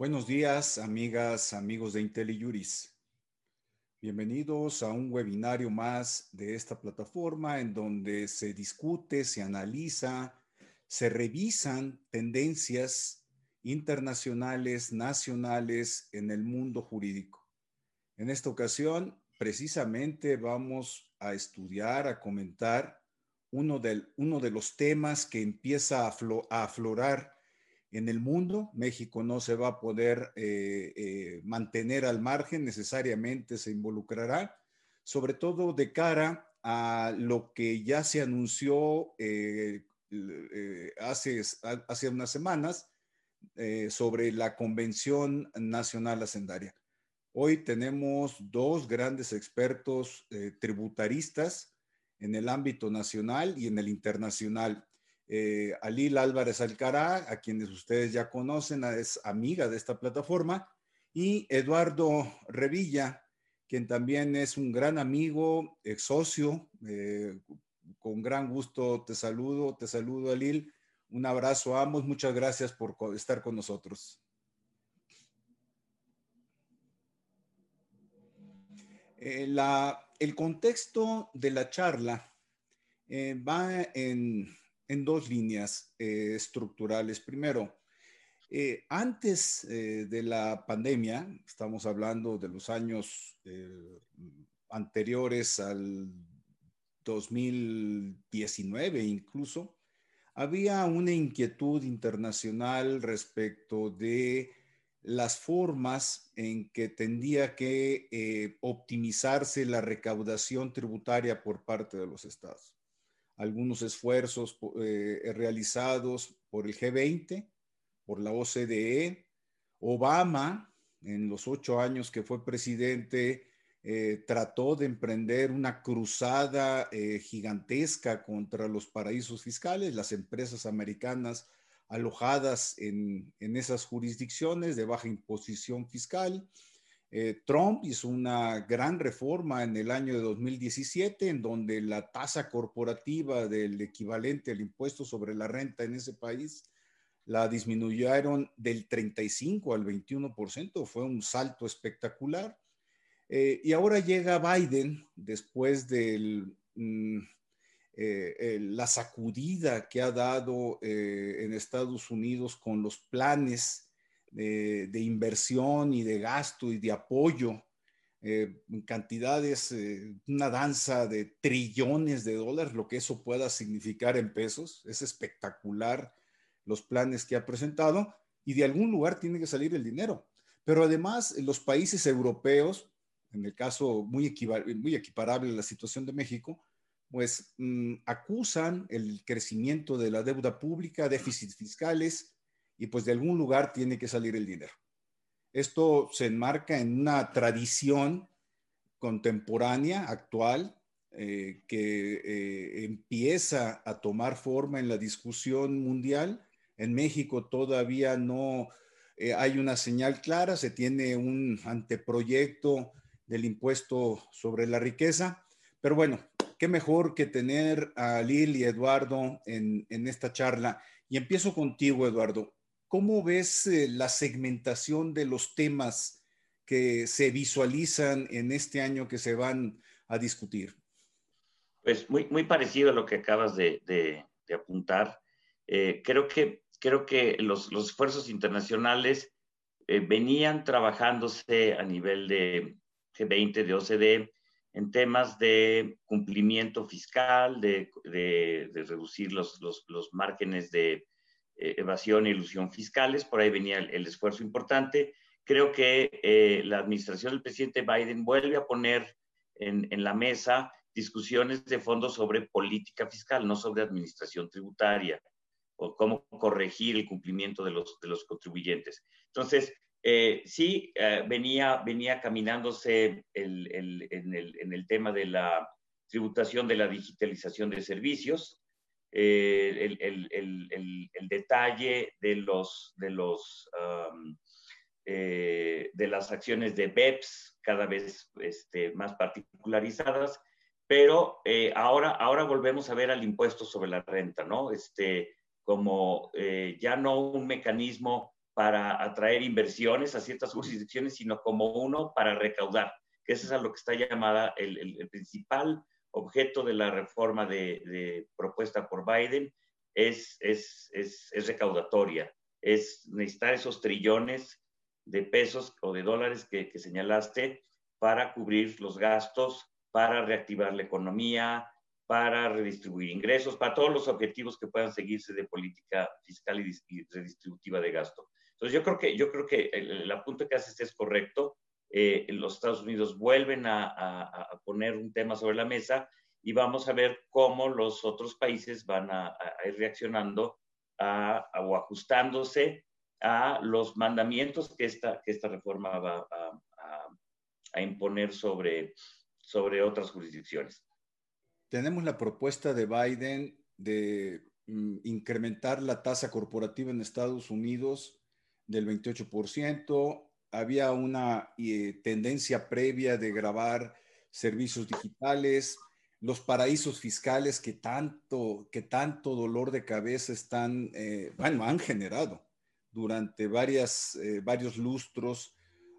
Buenos días, amigas, amigos de IntelliJuris. Bienvenidos a un webinario más de esta plataforma en donde se discute, se analiza, se revisan tendencias internacionales, nacionales en el mundo jurídico. En esta ocasión, precisamente vamos a estudiar, a comentar uno uno de los temas que empieza a aflorar en el mundo. México no se va a poder eh, eh, mantener al margen, necesariamente se involucrará, sobre todo de cara a lo que ya se anunció eh, hace, hace unas semanas sobre la Convención Nacional Hacendaria. Hoy tenemos dos grandes expertos tributaristas en el ámbito nacional y en el internacional. Eh, Alil Álvarez Alcará, a quienes ustedes ya conocen, es amiga de esta plataforma, y Eduardo Revilla, quien también es un gran amigo, ex socio. Eh, con gran gusto te saludo, te saludo Alil. Un abrazo a ambos, muchas gracias por estar con nosotros. Eh, el contexto de la charla va en, en dos líneas eh, estructurales. Primero, eh, antes eh, de la pandemia, estamos hablando de los años anteriores al 2019 incluso, había una inquietud internacional respecto de las formas en que tendía que optimizarse la recaudación tributaria por parte de los estados algunos esfuerzos eh, realizados por el G20, por la OCDE. Obama, en los ocho años que fue presidente, eh, trató de emprender una cruzada eh, gigantesca contra los paraísos fiscales, las empresas americanas alojadas en esas jurisdicciones de baja imposición fiscal. Eh, Trump hizo una gran reforma en el año de 2017 en donde la tasa corporativa del equivalente al impuesto sobre la renta en ese país la disminuyeron del 35 al 21%, fue un salto espectacular. Eh, y ahora llega Biden después de mm, eh, la sacudida que ha dado en Estados Unidos con los planes de, inversión y de gasto y de apoyo eh, cantidades, eh, una danza de trillones de dólares, lo que eso pueda significar en pesos. Es espectacular los planes que ha presentado y de algún lugar tiene que salir el dinero. Pero además, los países europeos, en el caso muy, muy equiparable a la situación de México, pues mm, acusan el crecimiento de la deuda pública, déficits fiscales, y pues de algún lugar tiene que salir el dinero. Esto se enmarca en una tradición contemporánea, actual, eh, que eh, empieza a tomar forma en la discusión mundial. En México todavía no eh, hay una señal clara, se tiene un anteproyecto del impuesto sobre la riqueza, pero bueno, qué mejor que tener a Lil y Eduardo en, en esta charla. Y empiezo contigo, Eduardo. ¿Cómo ves eh, la segmentación de los temas que se visualizan en este año que se van a discutir? Pues muy, muy parecido a lo que acabas de, apuntar. Eh, creo, que, creo que los, esfuerzos internacionales eh, venían trabajándose a nivel de G20, de OCDE, en temas de cumplimiento fiscal, de, reducir los, los márgenes de, evasión e ilusión fiscales, por ahí venía el, esfuerzo importante. Creo que eh, la administración del presidente Biden vuelve a poner en, la mesa discusiones de fondo sobre política fiscal, no sobre administración tributaria o cómo corregir el cumplimiento de los, contribuyentes. Entonces, eh, sí, venía, venía caminándose en, el, tema de la tributación de la digitalización de servicios, eh, el, detalle de, los, de, los, eh, de las acciones de BEPS cada vez este, más particularizadas, pero eh, ahora, ahora volvemos a ver al impuesto sobre la renta, ¿no? Este, como ya no un mecanismo para atraer inversiones a ciertas jurisdicciones, sino como uno para recaudar, que eso es a lo que está llamada el, el, principal objeto de la reforma de, de propuesta por Biden, es, es, es, es, recaudatoria, es necesitar esos trillones de pesos o de dólares que, que señalaste para cubrir los gastos, para reactivar la economía, para redistribuir ingresos, para todos los objetivos que puedan seguirse de política fiscal y redistributiva de gasto. Entonces, yo creo que, yo creo que el, apunte que haces es correcto. Eh, los Estados Unidos vuelven a, poner un tema sobre la mesa y vamos a ver cómo los otros países van a, ir reaccionando o ajustándose a los mandamientos que esta, que esta reforma va a, imponer sobre, sobre otras jurisdicciones. Tenemos la propuesta de Biden de mm, incrementar la tasa corporativa en Estados Unidos del 28%. Había una eh, tendencia previa de grabar servicios digitales, los paraísos fiscales que tanto, que tanto dolor de cabeza están, eh, bueno, han generado durante varias, eh, varios lustros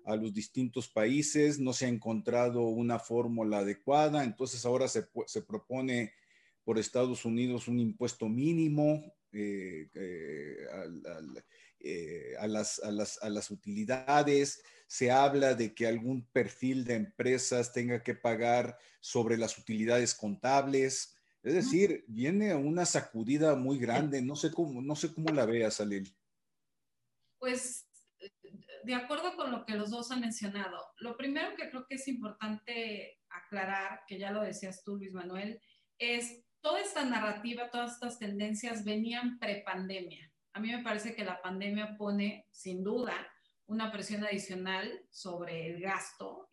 a los distintos países. No se ha encontrado una fórmula adecuada, entonces ahora se, se propone por Estados Unidos un impuesto mínimo al, eh, a, las, a, las, a, las, utilidades, se habla de que algún perfil de empresas tenga que pagar sobre las utilidades contables. Es decir, viene una sacudida muy grande. No sé cómo, no sé cómo la veas, Alel. Pues, de acuerdo con lo que los dos han mencionado, lo primero que creo que es importante aclarar, que ya lo decías tú, Luis Manuel, es toda esta narrativa, todas estas tendencias venían prepandemia a mí me parece que la pandemia pone, sin duda, una presión adicional sobre el gasto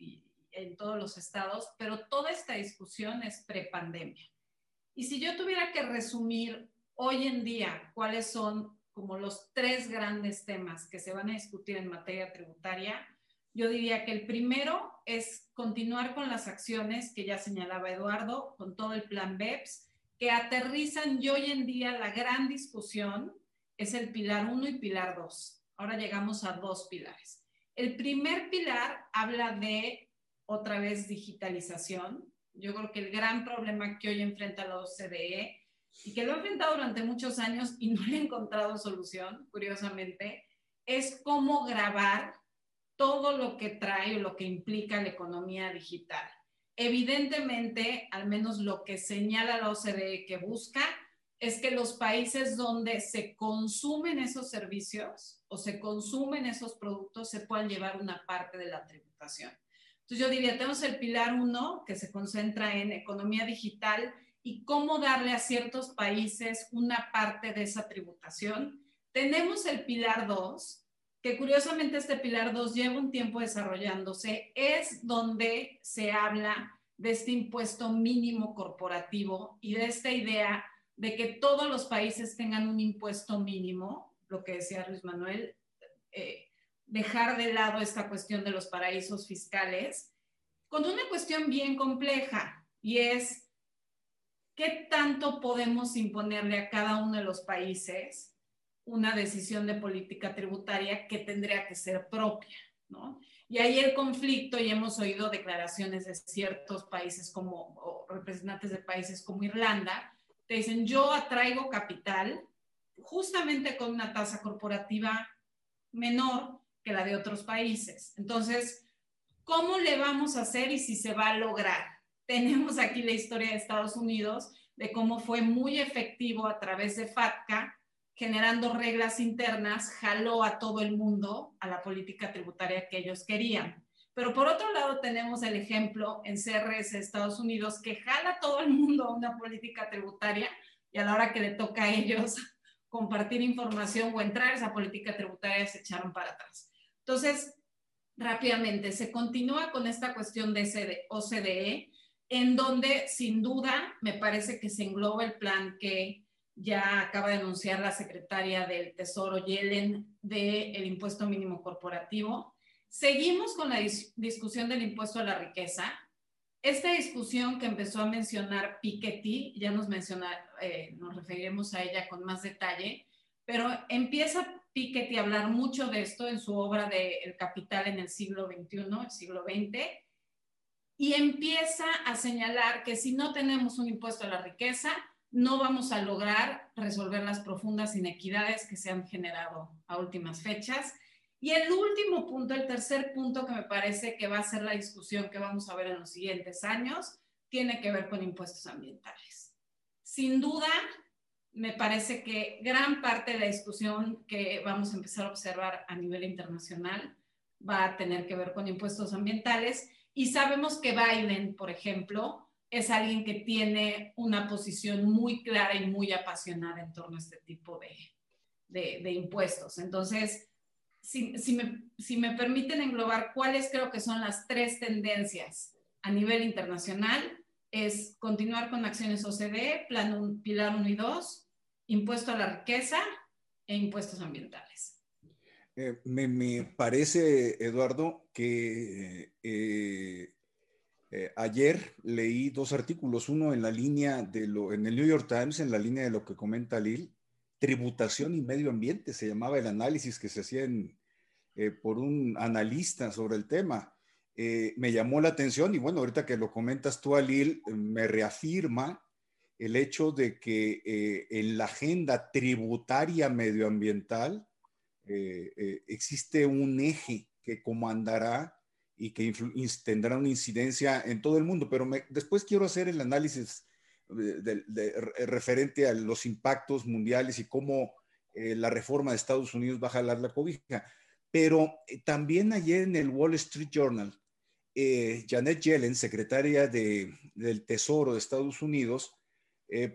en todos los estados, pero toda esta discusión es prepandemia. Y si yo tuviera que resumir hoy en día cuáles son como los tres grandes temas que se van a discutir en materia tributaria, yo diría que el primero es continuar con las acciones que ya señalaba Eduardo, con todo el plan BEPS, que aterrizan y hoy en día la gran discusión es el pilar 1 y pilar 2. Ahora llegamos a dos pilares. El primer pilar habla de, otra vez, digitalización. Yo creo que el gran problema que hoy enfrenta la OCDE y que lo ha enfrentado durante muchos años y no le ha encontrado solución, curiosamente, es cómo grabar todo lo que trae o lo que implica la economía digital. Evidentemente, al menos lo que señala la OCDE que busca es que los países donde se consumen esos servicios o se consumen esos productos se puedan llevar una parte de la tributación. Entonces yo diría, tenemos el pilar uno que se concentra en economía digital y cómo darle a ciertos países una parte de esa tributación. Tenemos el pilar dos, que curiosamente este pilar dos lleva un tiempo desarrollándose, es donde se habla de este impuesto mínimo corporativo y de esta idea de que todos los países tengan un impuesto mínimo, lo que decía Luis Manuel, eh, dejar de lado esta cuestión de los paraísos fiscales, con una cuestión bien compleja y es qué tanto podemos imponerle a cada uno de los países una decisión de política tributaria que tendría que ser propia, ¿no? Y ahí el conflicto, y hemos oído declaraciones de ciertos países como, representantes de países como Irlanda, te dicen, yo atraigo capital justamente con una tasa corporativa menor que la de otros países. Entonces, ¿cómo le vamos a hacer y si se va a lograr? Tenemos aquí la historia de Estados Unidos, de cómo fue muy efectivo a través de FATCA, generando reglas internas, jaló a todo el mundo a la política tributaria que ellos querían. Pero por otro lado tenemos el ejemplo en CRS Estados Unidos que jala todo el mundo a una política tributaria y a la hora que le toca a ellos compartir información o entrar a esa política tributaria se echaron para atrás. Entonces, rápidamente, se continúa con esta cuestión de OCDE, en donde sin duda me parece que se engloba el plan que ya acaba de anunciar la secretaria del Tesoro Yellen del impuesto mínimo corporativo Seguimos con la discusión del impuesto a la riqueza. Esta discusión que empezó a mencionar Piketty, ya nos menciona, eh, nos referiremos a ella con más detalle, pero empieza Piketty hablar mucho de esto en su obra de El Capital en el siglo XXI, el siglo XX, y empieza a señalar que si no tenemos un impuesto a la riqueza, no vamos a lograr resolver las profundas inequidades que se han generado a últimas fechas. Y el último punto, el tercer punto que me parece que va a ser la discusión que vamos a ver en los siguientes años, tiene que ver con impuestos ambientales. Sin duda, me parece que gran parte de la discusión que vamos a empezar a observar a nivel internacional va a tener que ver con impuestos ambientales. Y sabemos que Biden, por ejemplo, es alguien que tiene una posición muy clara y muy apasionada en torno a este tipo de, de, impuestos. Entonces, si, si, me, si me permiten englobar cuáles creo que son las tres tendencias a nivel internacional, es continuar con acciones OCDE, plan pilar 1 y 2, impuesto a la riqueza e impuestos ambientales. Eh, me, me, parece, Eduardo, que eh, eh, ayer leí dos artículos, uno en la línea de lo, en el New York Times, en la línea de lo que comenta Lil, tributación y medio ambiente, se llamaba el análisis que se hacía eh, por un analista sobre el tema. Eh, me llamó la atención y bueno, ahorita que lo comentas tú, Alil, me reafirma el hecho de que en la agenda tributaria medioambiental existe un eje que comandará y que tendrá una incidencia en todo el mundo. Pero después quiero hacer el análisis de, referente a los impactos mundiales y cómo eh, la reforma de Estados Unidos va a jalar la cobija. Pero eh, también ayer en el Wall Street Journal, eh, Janet Yellen, secretaria de, del Tesoro de Estados Unidos,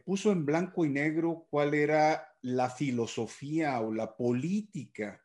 puso en blanco y negro cuál era la filosofía o la política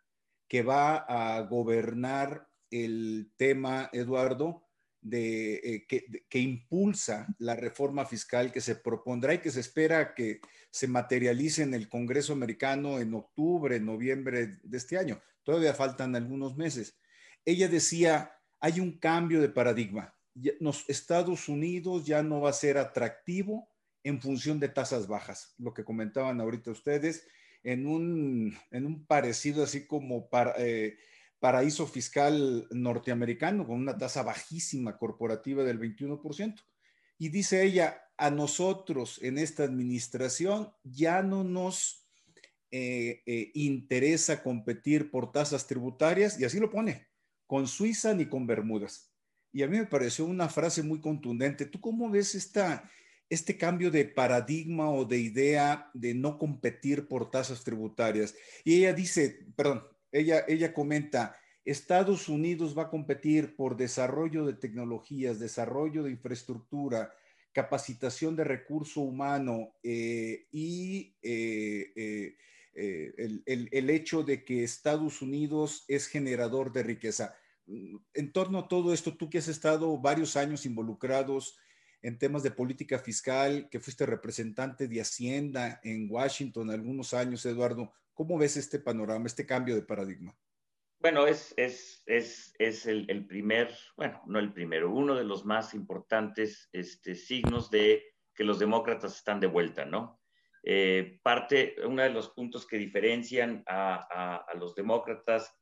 que va a gobernar el tema, Eduardo, de, eh, que, impulsa la reforma fiscal que se propondrá y que se espera que se materialice en el Congreso americano en octubre, noviembre de este año. Todavía faltan algunos meses. Ella decía, hay un cambio de paradigma. Los Estados Unidos ya no va a ser atractivo en función de tasas bajas, lo que comentaban ahorita ustedes, en un, en un parecido así como para... Eh, paraíso fiscal norteamericano con una tasa bajísima corporativa del 21%. Y dice ella, a nosotros en esta administración ya no nos eh, eh, interesa competir por tasas tributarias, y así lo pone, con Suiza ni con Bermudas. Y a mí me pareció una frase muy contundente. ¿Tú cómo ves esta, este cambio de paradigma o de idea de no competir por tasas tributarias? Y ella dice, perdón, ella, ella comenta, Estados Unidos va a competir por desarrollo de tecnologías, desarrollo de infraestructura, capacitación de recurso humano eh, y eh, eh, el, el, hecho de que Estados Unidos es generador de riqueza. En torno a todo esto, tú que has estado varios años involucrados en temas de política fiscal, que fuiste representante de Hacienda en Washington algunos años, Eduardo, ¿Cómo ves este panorama, este cambio de paradigma? Bueno, es, es, es, es el, el, primer, bueno, no el primero, uno de los más importantes este, signos de que los demócratas están de vuelta, ¿no? Eh, parte, uno de los puntos que diferencian a, a, los demócratas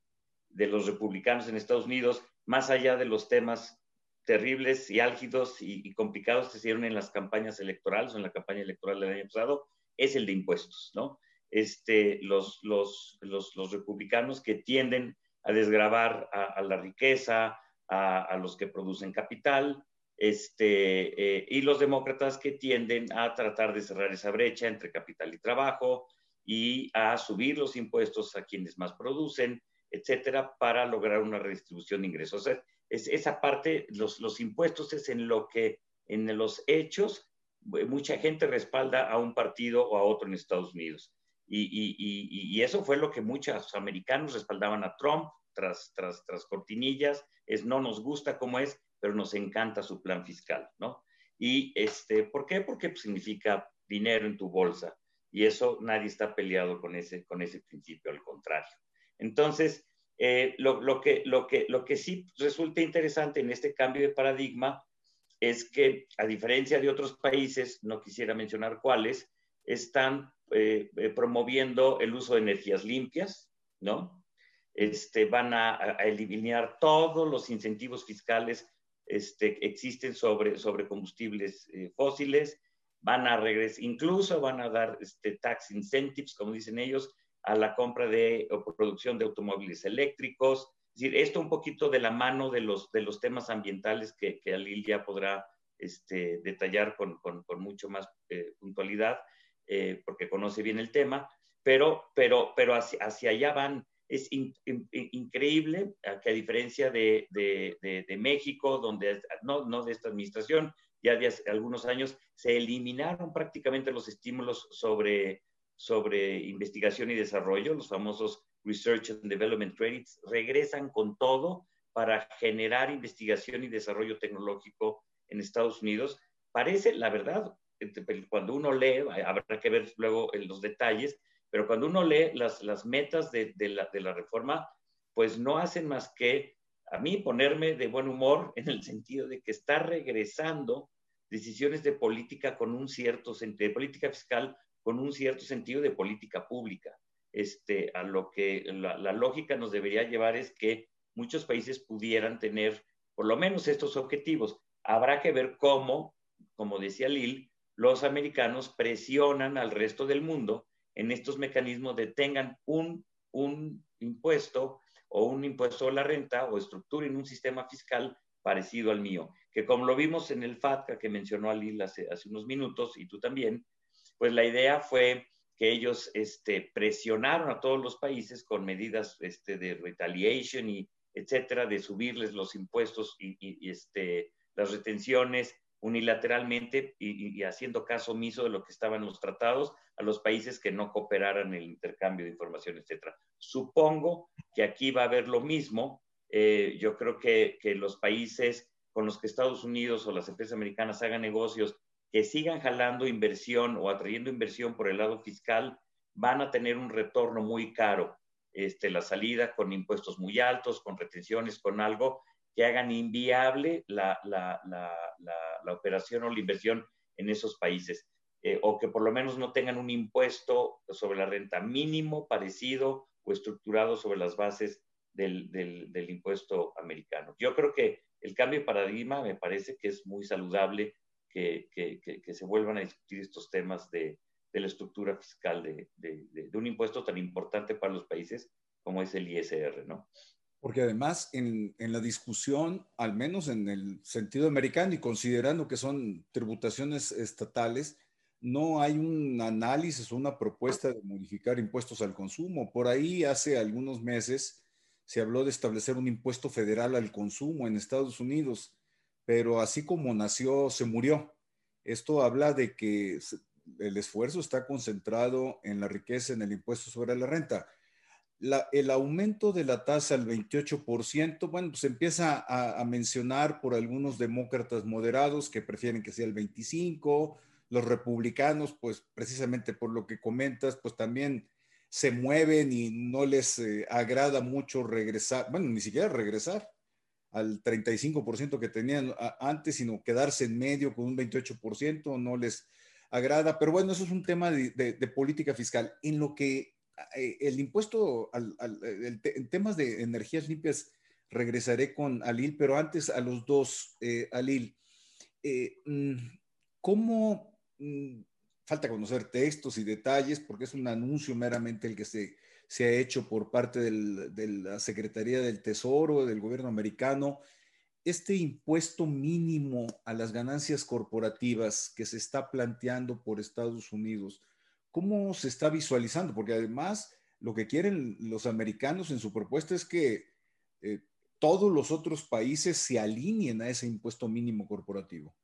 de los republicanos en Estados Unidos, más allá de los temas terribles y álgidos y, y, complicados que se dieron en las campañas electorales o en la campaña electoral del año pasado, es el de impuestos, ¿no? Este, los, republicanos que tienden a desgravar a, la riqueza, a, los que producen capital, este, eh, y los demócratas que tienden a tratar de cerrar esa brecha entre capital y trabajo y a subir los impuestos a quienes más producen, etcétera, para lograr una redistribución de ingresos. es, esa parte, los impuestos es en lo que, en los hechos, mucha gente respalda a un partido o a otro en Estados Unidos. Y, eso fue lo que muchos americanos respaldaban a Trump tras, tras, tras cortinillas, es no nos gusta como es, pero nos encanta su plan fiscal, ¿no? Y este, ¿por qué? Porque pues, significa dinero en tu bolsa. Y eso nadie está peleado con ese, con ese principio, al contrario. Entonces, eh, lo, lo, que, lo, que, lo que sí resulta interesante en este cambio de paradigma es que, a diferencia de otros países, no quisiera mencionar cuáles, están eh, eh, promoviendo el uso de energías limpias, ¿no? Este, van a, eliminar todos los incentivos fiscales este, existen sobre, sobre combustibles eh, fósiles, van a regresar, incluso van a dar este, tax incentives, como dicen ellos, a la compra de o producción de automóviles eléctricos. Es decir, esto un poquito de la mano de los, de los temas ambientales que, que Alil ya podrá este, detallar con, con, con, mucho más eh, puntualidad, eh, porque conoce bien el tema, pero, pero, pero hacia, hacia allá van. Es increíble que a diferencia de, de, de, México, donde no, no de esta administración, ya de hace algunos años se eliminaron prácticamente los estímulos sobre, sobre investigación y desarrollo, los famosos Research and Development Credits, regresan con todo para generar investigación y desarrollo tecnológico en Estados Unidos. Parece, la verdad, cuando uno lee, habrá que ver luego los detalles, pero cuando uno lee las, las metas de, de, la, de la reforma, pues no hacen más que a mí ponerme de buen humor en el sentido de que está regresando decisiones de política con un cierto de política fiscal con un cierto sentido de política pública. Este, a lo que la, la, lógica nos debería llevar es que muchos países pudieran tener por lo menos estos objetivos. Habrá que ver cómo, como decía Lil, los americanos presionan al resto del mundo en estos mecanismos de tengan un, un impuesto o un impuesto a la renta o estructuren un sistema fiscal parecido al mío, que como lo vimos en el FATCA que mencionó Alil hace, hace unos minutos y tú también, pues la idea fue que ellos este, presionaron a todos los países con medidas este, de retaliation y etcétera, de subirles los impuestos y, y, este, las retenciones unilateralmente y, haciendo caso omiso de lo que estaban los tratados a los países que no cooperaran en el intercambio de información, etcétera. Supongo que aquí va a haber lo mismo, eh, yo creo que, que, los países con los que Estados Unidos o las empresas americanas hagan negocios que sigan jalando inversión o atrayendo inversión por el lado fiscal van a tener un retorno muy caro. Este, la salida con impuestos muy altos, con retenciones, con algo que hagan inviable la, la, la, la operación o la inversión en esos países. Eh, o que por lo menos no tengan un impuesto sobre la renta mínimo parecido o estructurado sobre las bases del, del, impuesto americano. Yo creo que el cambio de paradigma me parece que es muy saludable que, que, que, se vuelvan a discutir estos temas de, de la estructura fiscal de, de, un impuesto tan importante para los países como es el ISR, ¿no? Porque además en, la discusión, al menos en el sentido americano y considerando que son tributaciones estatales, no hay un análisis o una propuesta de modificar impuestos al consumo. Por ahí hace algunos meses se habló de establecer un impuesto federal al consumo en Estados Unidos, pero así como nació, se murió. Esto habla de que el esfuerzo está concentrado en la riqueza, en el impuesto sobre la renta. El aumento de la tasa al 28%, bueno, pues empieza a, a, mencionar por algunos demócratas moderados que prefieren que sea el 25%, los republicanos, pues precisamente por lo que comentas, pues también se mueven y no les eh, agrada mucho regresar, bueno, ni siquiera regresar al 35% que tenían antes, sino quedarse en medio con un 28%, no les agrada. Pero bueno, eso es un tema de, de, política fiscal. En lo que el impuesto, al, al, el en temas de energías limpias, regresaré con Alil, pero antes a los dos, eh, Alil, eh, mm, ¿cómo mm, falta conocer textos y detalles porque es un anuncio meramente el que se, se ha hecho por parte del, de la Secretaría del Tesoro, del gobierno americano. Este impuesto mínimo a las ganancias corporativas que se está planteando por Estados Unidos, ¿cómo se está visualizando? Porque además lo que quieren los americanos en su propuesta es que eh, todos los otros países se alineen a ese impuesto mínimo corporativo.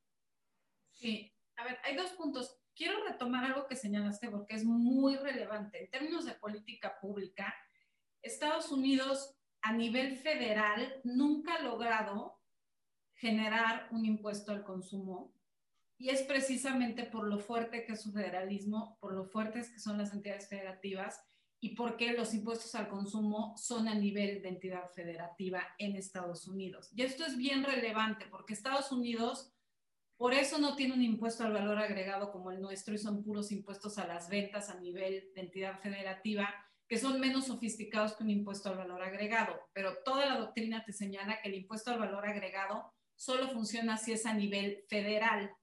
Sí, a ver, hay dos puntos quiero retomar algo que señalaste porque es muy relevante. En términos de política pública, Estados Unidos a nivel federal nunca ha logrado generar un impuesto al consumo y es precisamente por lo fuerte que es su federalismo, por lo fuertes que son las entidades federativas y porque los impuestos al consumo son a nivel de entidad federativa en Estados Unidos. Y esto es bien relevante porque Estados Unidos por eso no tiene un impuesto al valor agregado como el nuestro y son puros impuestos a las ventas a nivel de entidad federativa, que son menos sofisticados que un impuesto al valor agregado, pero toda la doctrina te señala que el impuesto al valor agregado solo funciona si es a nivel federal.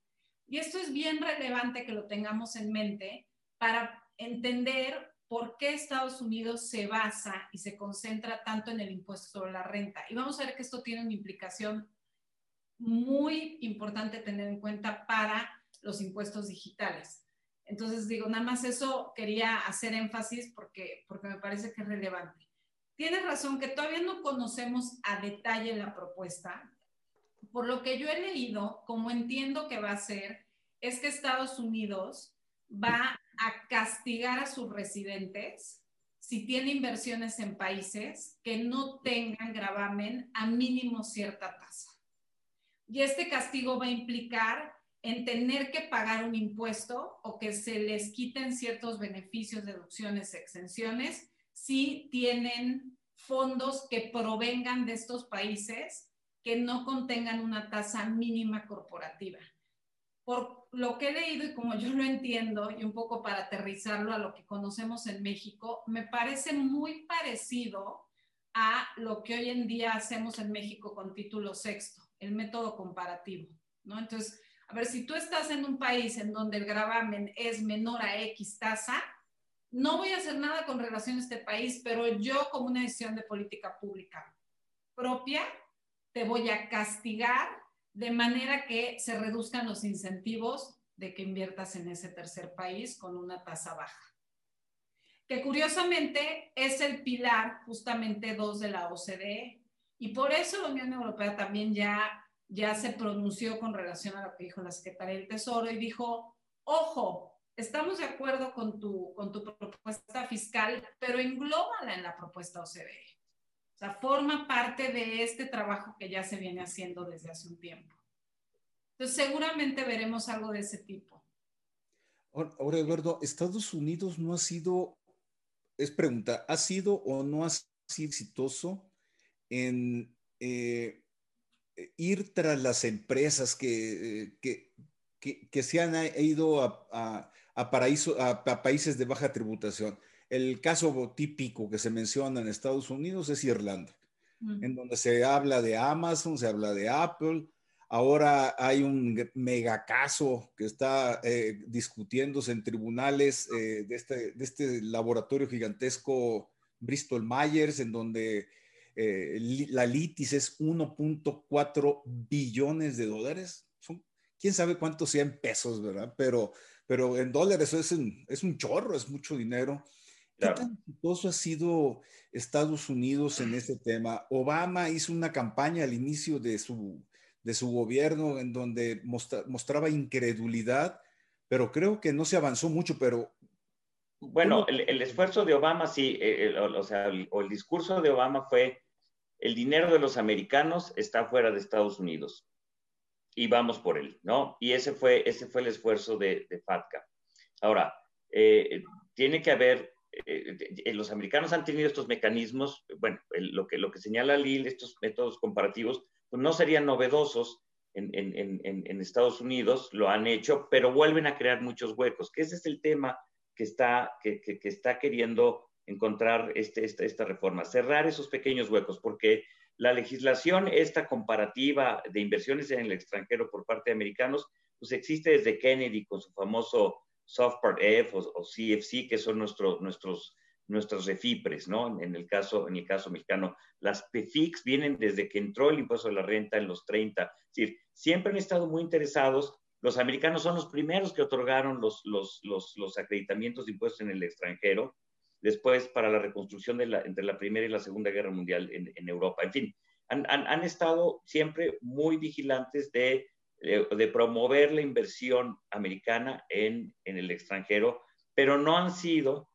Y esto es bien relevante que lo tengamos en mente para entender por qué Estados Unidos se basa y se concentra tanto en el impuesto sobre la renta. Y vamos a ver que esto tiene una implicación muy importante tener en cuenta para los impuestos digitales. Entonces, digo, nada más eso quería hacer énfasis porque, porque me parece que es relevante. Tienes razón que todavía no conocemos a detalle la propuesta. Por lo que yo he leído, como entiendo que va a ser, es que Estados Unidos va a castigar a sus residentes si tiene inversiones en países que no tengan gravamen a mínimo cierta tasa. Y este castigo va a implicar en tener que pagar un impuesto o que se les quiten ciertos beneficios, deducciones, exenciones, si tienen fondos que provengan de estos países que no contengan una tasa mínima corporativa. Por lo que he leído y como yo lo entiendo, y un poco para aterrizarlo a lo que conocemos en México, me parece muy parecido a lo que hoy en día hacemos en México con título sexto, el método comparativo, ¿no? Entonces, a ver, si tú estás en un país en donde el gravamen es menor a X tasa, no voy a hacer nada con relación a este país, pero yo como una decisión de política pública propia, te voy a castigar de manera que se reduzcan los incentivos de que inviertas en ese tercer país con una tasa baja. Que curiosamente es el pilar justamente dos de la OCDE. Y por eso la Unión Europea también ya ya se pronunció con relación a lo que dijo la Secretaría del Tesoro y dijo, ojo, estamos de acuerdo con tu, con tu propuesta fiscal, pero englóbala en la propuesta OCDE. O sea, forma parte de este trabajo que ya se viene haciendo desde hace un tiempo. Entonces, seguramente veremos algo de ese tipo. Ahora, Eduardo, Estados Unidos no ha sido, es pregunta, ¿ha sido o no ha sido exitoso en eh, ir tras las empresas que, que, que, se han ido a, a, paraíso, a, países de baja tributación. El caso típico que se menciona en Estados Unidos es Irlanda, en donde se habla de Amazon, se habla de Apple. Ahora hay un mega caso que está eh, discutiéndose en tribunales eh, de, este, de este laboratorio gigantesco Bristol Myers, en donde eh, la litis es 1.4 billones de dólares. Son, quién sabe cuánto sea en pesos, ¿verdad? Pero, pero en dólares es un, es un chorro, es mucho dinero. ¿Qué tan exitoso ha sido Estados Unidos en ese tema? Obama hizo una campaña al inicio de su, de su gobierno en donde mostraba incredulidad, pero creo que no se avanzó mucho, pero bueno, el, esfuerzo de Obama, sí, eh, o sea, o el, discurso de Obama fue el dinero de los americanos está fuera de Estados Unidos y vamos por él, ¿no? Y ese fue, ese fue el esfuerzo de, FATCA. Ahora, eh, tiene que haber, eh, los americanos han tenido estos mecanismos, bueno, lo, que, lo que señala Lil, estos métodos comparativos, pues no serían novedosos en, en, Estados Unidos, lo han hecho, pero vuelven a crear muchos huecos, que ese es el tema que está, que, que, que está queriendo encontrar este, esta, reforma, cerrar esos pequeños huecos, porque la legislación, esta comparativa de inversiones en el extranjero por parte de americanos, pues existe desde Kennedy con su famoso Soft Part F o, CFC, que son nuestros nuestros, nuestros refipres, ¿no? En el, caso, en el caso mexicano. Las PFIX vienen desde que entró el impuesto a la renta en los 30. Es decir, siempre han estado muy interesados. Los americanos son los primeros que otorgaron los, los, los, los acreditamientos de impuestos en el extranjero después para la reconstrucción de la, entre la Primera y la Segunda Guerra Mundial en, en Europa. En fin, han, han, estado siempre muy vigilantes de, de, promover la inversión americana en, en, el extranjero, pero no han sido,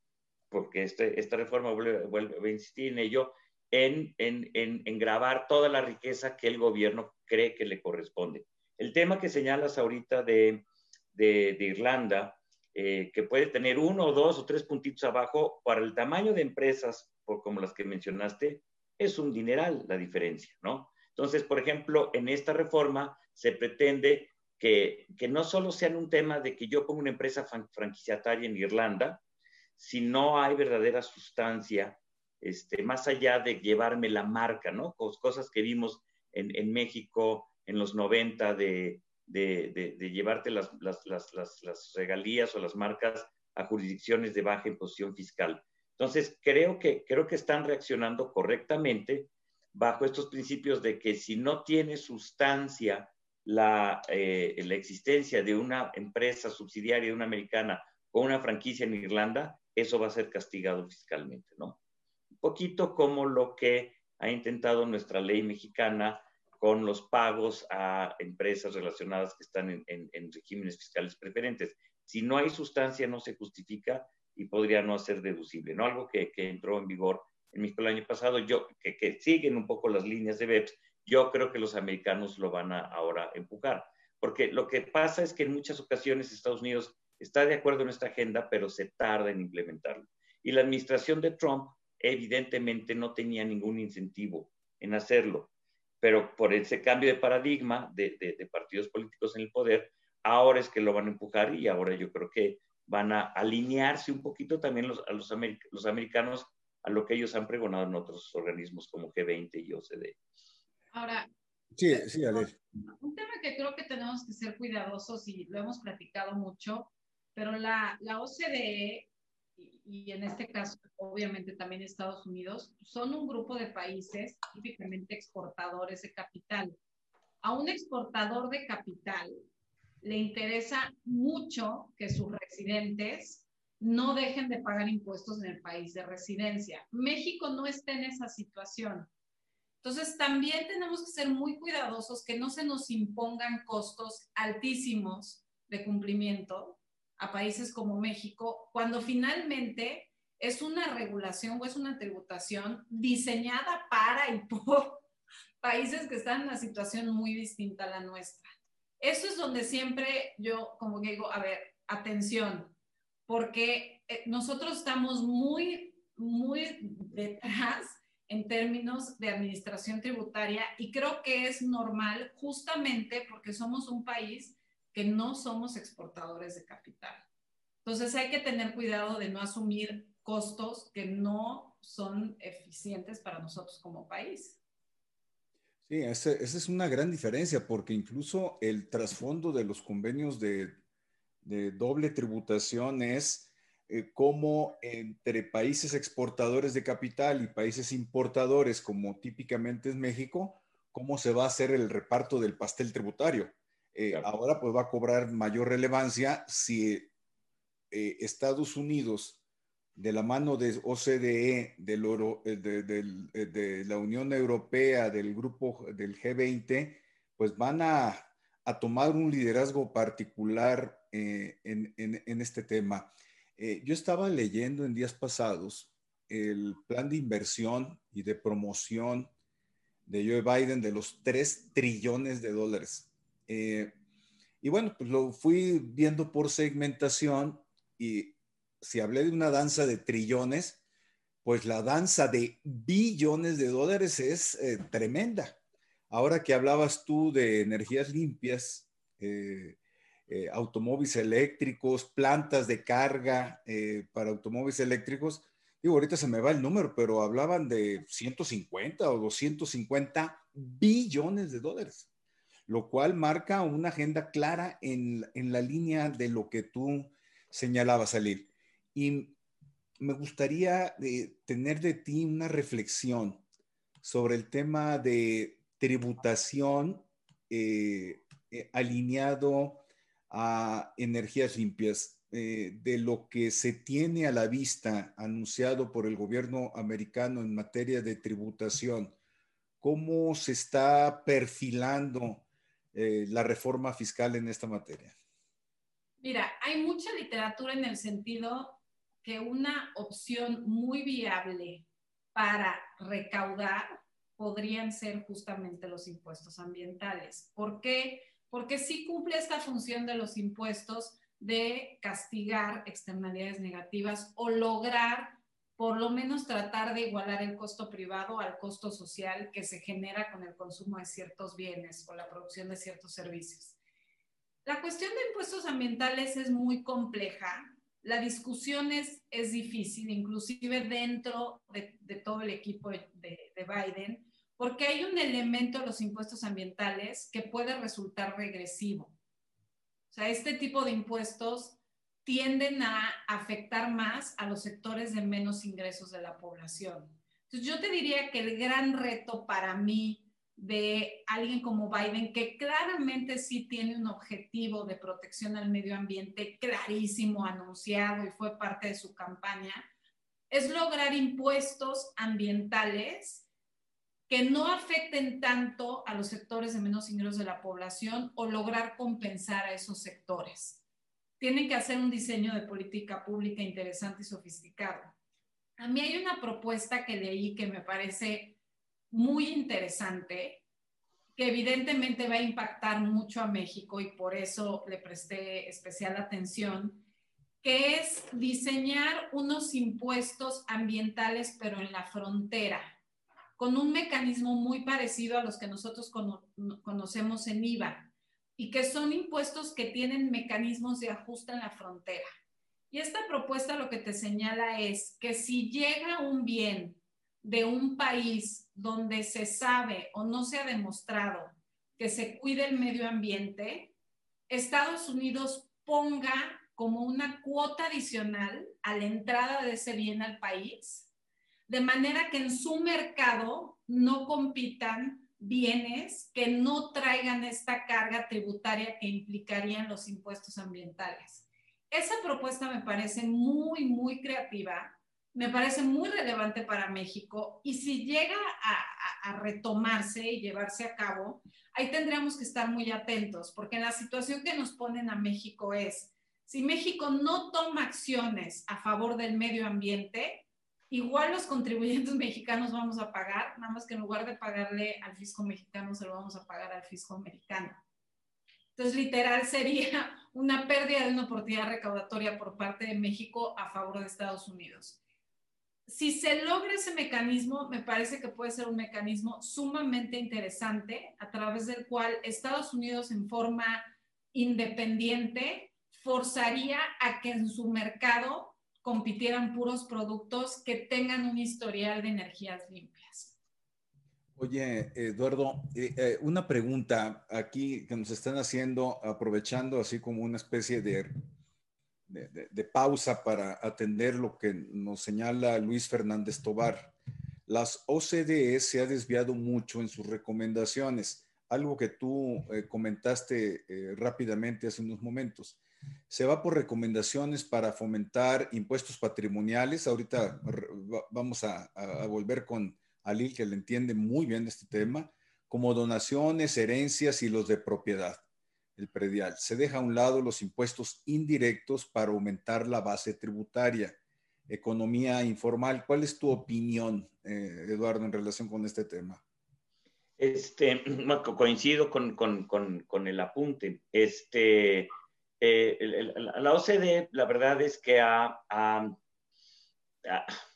porque este, esta reforma vuelve, a insistir en ello, en, en, en, grabar toda la riqueza que el gobierno cree que le corresponde. El tema que señalas ahorita de, de, de Irlanda, eh, que puede tener uno o dos o tres puntitos abajo, para el tamaño de empresas, por, como las que mencionaste, es un dineral la diferencia, ¿no? Entonces, por ejemplo, en esta reforma se pretende que, que no solo sea un tema de que yo pongo una empresa franquiciataria en Irlanda, si no hay verdadera sustancia, este, más allá de llevarme la marca, ¿no? Cosas que vimos en, en México en los 90 de, de, de, llevarte las, las, las, las, regalías o las marcas a jurisdicciones de baja imposición fiscal. Entonces, creo que, creo que están reaccionando correctamente bajo estos principios de que si no tiene sustancia la, eh, la existencia de una empresa subsidiaria de una americana o una franquicia en Irlanda, eso va a ser castigado fiscalmente, ¿no? Un poquito como lo que ha intentado nuestra ley mexicana con los pagos a empresas relacionadas que están en, en, regímenes fiscales preferentes. Si no hay sustancia, no se justifica y podría no ser deducible, ¿no? Algo que, que entró en vigor en México el año pasado, yo, que, siguen un poco las líneas de BEPS, yo creo que los americanos lo van a ahora empujar, porque lo que pasa es que en muchas ocasiones Estados Unidos está de acuerdo en esta agenda, pero se tarda en implementarlo. Y la administración de Trump evidentemente no tenía ningún incentivo en hacerlo pero por ese cambio de paradigma de, de, partidos políticos en el poder, ahora es que lo van a empujar y ahora yo creo que van a alinearse un poquito también los, a los, los americanos a lo que ellos han pregonado en otros organismos como G20 y OCDE. Ahora, sí, sí, un tema que creo que tenemos que ser cuidadosos y lo hemos platicado mucho, pero la, la OCDE y en este caso obviamente también Estados Unidos, son un grupo de países típicamente exportadores de capital. A un exportador de capital le interesa mucho que sus residentes no dejen de pagar impuestos en el país de residencia. México no está en esa situación. Entonces, también tenemos que ser muy cuidadosos que no se nos impongan costos altísimos de cumplimiento a países como México, cuando finalmente es una regulación o es una tributación diseñada para y por países que están en una situación muy distinta a la nuestra. Eso es donde siempre yo como que digo, a ver, atención, porque eh, nosotros estamos muy, muy detrás en términos de administración tributaria y creo que es normal justamente porque somos un país que no somos exportadores de capital. Entonces hay que tener cuidado de no asumir costos que no son eficientes para nosotros como país. Sí, esa, es una gran diferencia porque incluso el trasfondo de los convenios de, doble tributación es eh, cómo entre países exportadores de capital y países importadores, como típicamente es México, cómo se va a hacer el reparto del pastel tributario. Eh, ahora pues va a cobrar mayor relevancia si eh, Estados Unidos, de la mano de OCDE, del oro, de, la Unión Europea, del grupo del G20, pues van a, tomar un liderazgo particular en, este tema. Yo estaba leyendo en días pasados el plan de inversión y de promoción de Joe Biden de los 3 trillones de dólares. Eh, y bueno, pues lo fui viendo por segmentación y si hablé de una danza de trillones, pues la danza de billones de dólares es eh, tremenda. Ahora que hablabas tú de energías limpias, eh, automóviles eléctricos, plantas de carga para automóviles eléctricos, digo, ahorita se me va el número, pero hablaban de 150 o 250 billones de dólares lo cual marca una agenda clara en, la línea de lo que tú señalabas, Salir. Y me gustaría eh, tener de ti una reflexión sobre el tema de tributación eh, eh, alineado a energías limpias, de lo que se tiene a la vista anunciado por el gobierno americano en materia de tributación, cómo se está perfilando eh, la reforma fiscal en esta materia? Mira, hay mucha literatura en el sentido que una opción muy viable para recaudar podrían ser justamente los impuestos ambientales. ¿Por qué? Porque sí cumple esta función de los impuestos de castigar externalidades negativas o lograr por lo menos tratar de igualar el costo privado al costo social que se genera con el consumo de ciertos bienes o la producción de ciertos servicios. La cuestión de impuestos ambientales es muy compleja la discusión es, es difícil, inclusive dentro de, todo el equipo de, de, Biden, porque hay un elemento de los impuestos ambientales que puede resultar regresivo. O sea, este tipo de impuestos tienden a afectar más a los sectores de menos ingresos de la población. Entonces, yo te diría que el gran reto para mí de alguien como Biden, que claramente sí tiene un objetivo de protección al medio ambiente clarísimo, anunciado y fue parte de su campaña, es lograr impuestos ambientales que no afecten tanto a los sectores de menos ingresos de la población o lograr compensar a esos sectores. Tienen que hacer un diseño de política pública interesante y sofisticado. A mí hay una propuesta que leí que me parece muy interesante que evidentemente va a impactar mucho a México y por eso le presté especial atención, que es diseñar unos impuestos ambientales pero en la frontera, con un mecanismo muy parecido a los que nosotros conocemos en IVA y que son impuestos que tienen mecanismos de ajuste en la frontera. Y esta propuesta lo que te señala es que si llega un bien de un país donde se sabe o no se ha demostrado que se cuide el medio ambiente, Estados Unidos ponga como una cuota adicional a la entrada de ese bien al país, de manera que en su mercado no compitan bienes que no traigan esta carga tributaria que implicarían los impuestos ambientales. Esa propuesta me parece muy, muy creativa me parece muy relevante para México y si llega a, retomarse y llevarse a cabo, ahí tendríamos que estar muy atentos, porque la situación que nos ponen a México es, si México no toma acciones a favor del medio ambiente, igual los contribuyentes mexicanos vamos a pagar, nada más que en lugar de pagarle al fisco mexicano, se lo vamos a pagar al fisco americano. Entonces, literal, sería una pérdida de una oportunidad recaudatoria por parte de México a favor de Estados Unidos si se logra ese mecanismo, me parece que puede ser un mecanismo sumamente interesante a través del cual Estados Unidos en forma independiente forzaría a que en su mercado compitieran puros productos que tengan un historial de energías limpias. Oye, Eduardo, eh, eh, una pregunta aquí que nos están haciendo, aprovechando así como una especie de de, pausa para atender lo que nos señala Luis Fernández Tobar. Las OCDE se ha desviado mucho en sus recomendaciones, algo que tú eh, comentaste eh, rápidamente hace unos momentos. Se va por recomendaciones para fomentar impuestos patrimoniales. Ahorita vamos a, volver con Alil, que le entiende muy bien este tema, como donaciones, herencias y los de propiedad el predial. Se deja a un lado los impuestos indirectos para aumentar la base tributaria. Economía informal. ¿Cuál es tu opinión, eh, Eduardo, en relación con este tema? Este, coincido con, el apunte. Este, eh, la OCDE, la verdad es que ha, ha,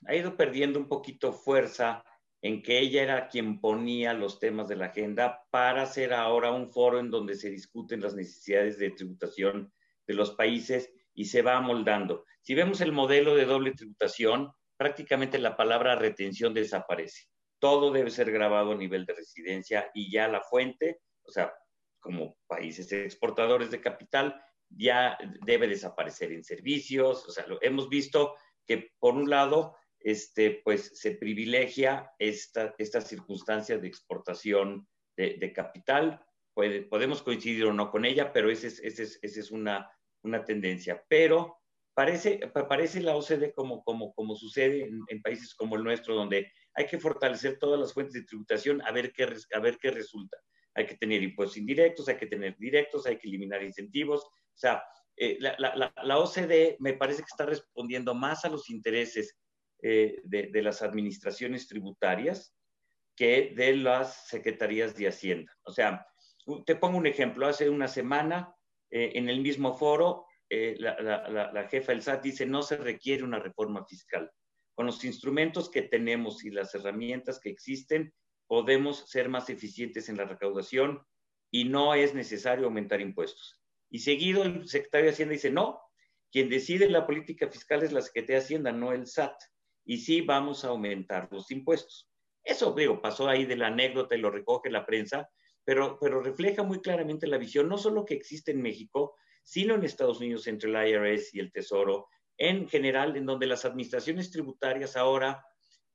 ha ido perdiendo un poquito fuerza en que ella era quien ponía los temas de la agenda para hacer ahora un foro en donde se discuten las necesidades de tributación de los países y se va amoldando. Si vemos el modelo de doble tributación, prácticamente la palabra retención desaparece. Todo debe ser grabado a nivel de residencia y ya la fuente, o sea, como países exportadores de capital, ya debe desaparecer en servicios. O sea, lo, hemos visto que por un lado este, pues se privilegia esta, esta circunstancia de exportación de, capital. podemos coincidir o no con ella, pero esa es, es, es una, una, tendencia. Pero parece, parece la OCDE como, como, como sucede en, países como el nuestro, donde hay que fortalecer todas las fuentes de tributación a ver qué, a ver qué resulta. Hay que tener impuestos indirectos, hay que tener directos, hay que eliminar incentivos. O sea, eh, la, la, la OCDE me parece que está respondiendo más a los intereses eh, de, las administraciones tributarias que de las secretarías de Hacienda. O sea, te pongo un ejemplo. Hace una semana, eh, en el mismo foro, eh, la, jefa del SAT dice, no se requiere una reforma fiscal. Con los instrumentos que tenemos y las herramientas que existen, podemos ser más eficientes en la recaudación y no es necesario aumentar impuestos. Y seguido el secretario de Hacienda dice, no, quien decide la política fiscal es la Secretaría de Hacienda, no el SAT. Y sí vamos a aumentar los impuestos. Eso, digo, pasó ahí de la anécdota y lo recoge la prensa, pero, pero refleja muy claramente la visión, no solo que existe en México, sino en Estados Unidos entre el IRS y el Tesoro, en general, en donde las administraciones tributarias ahora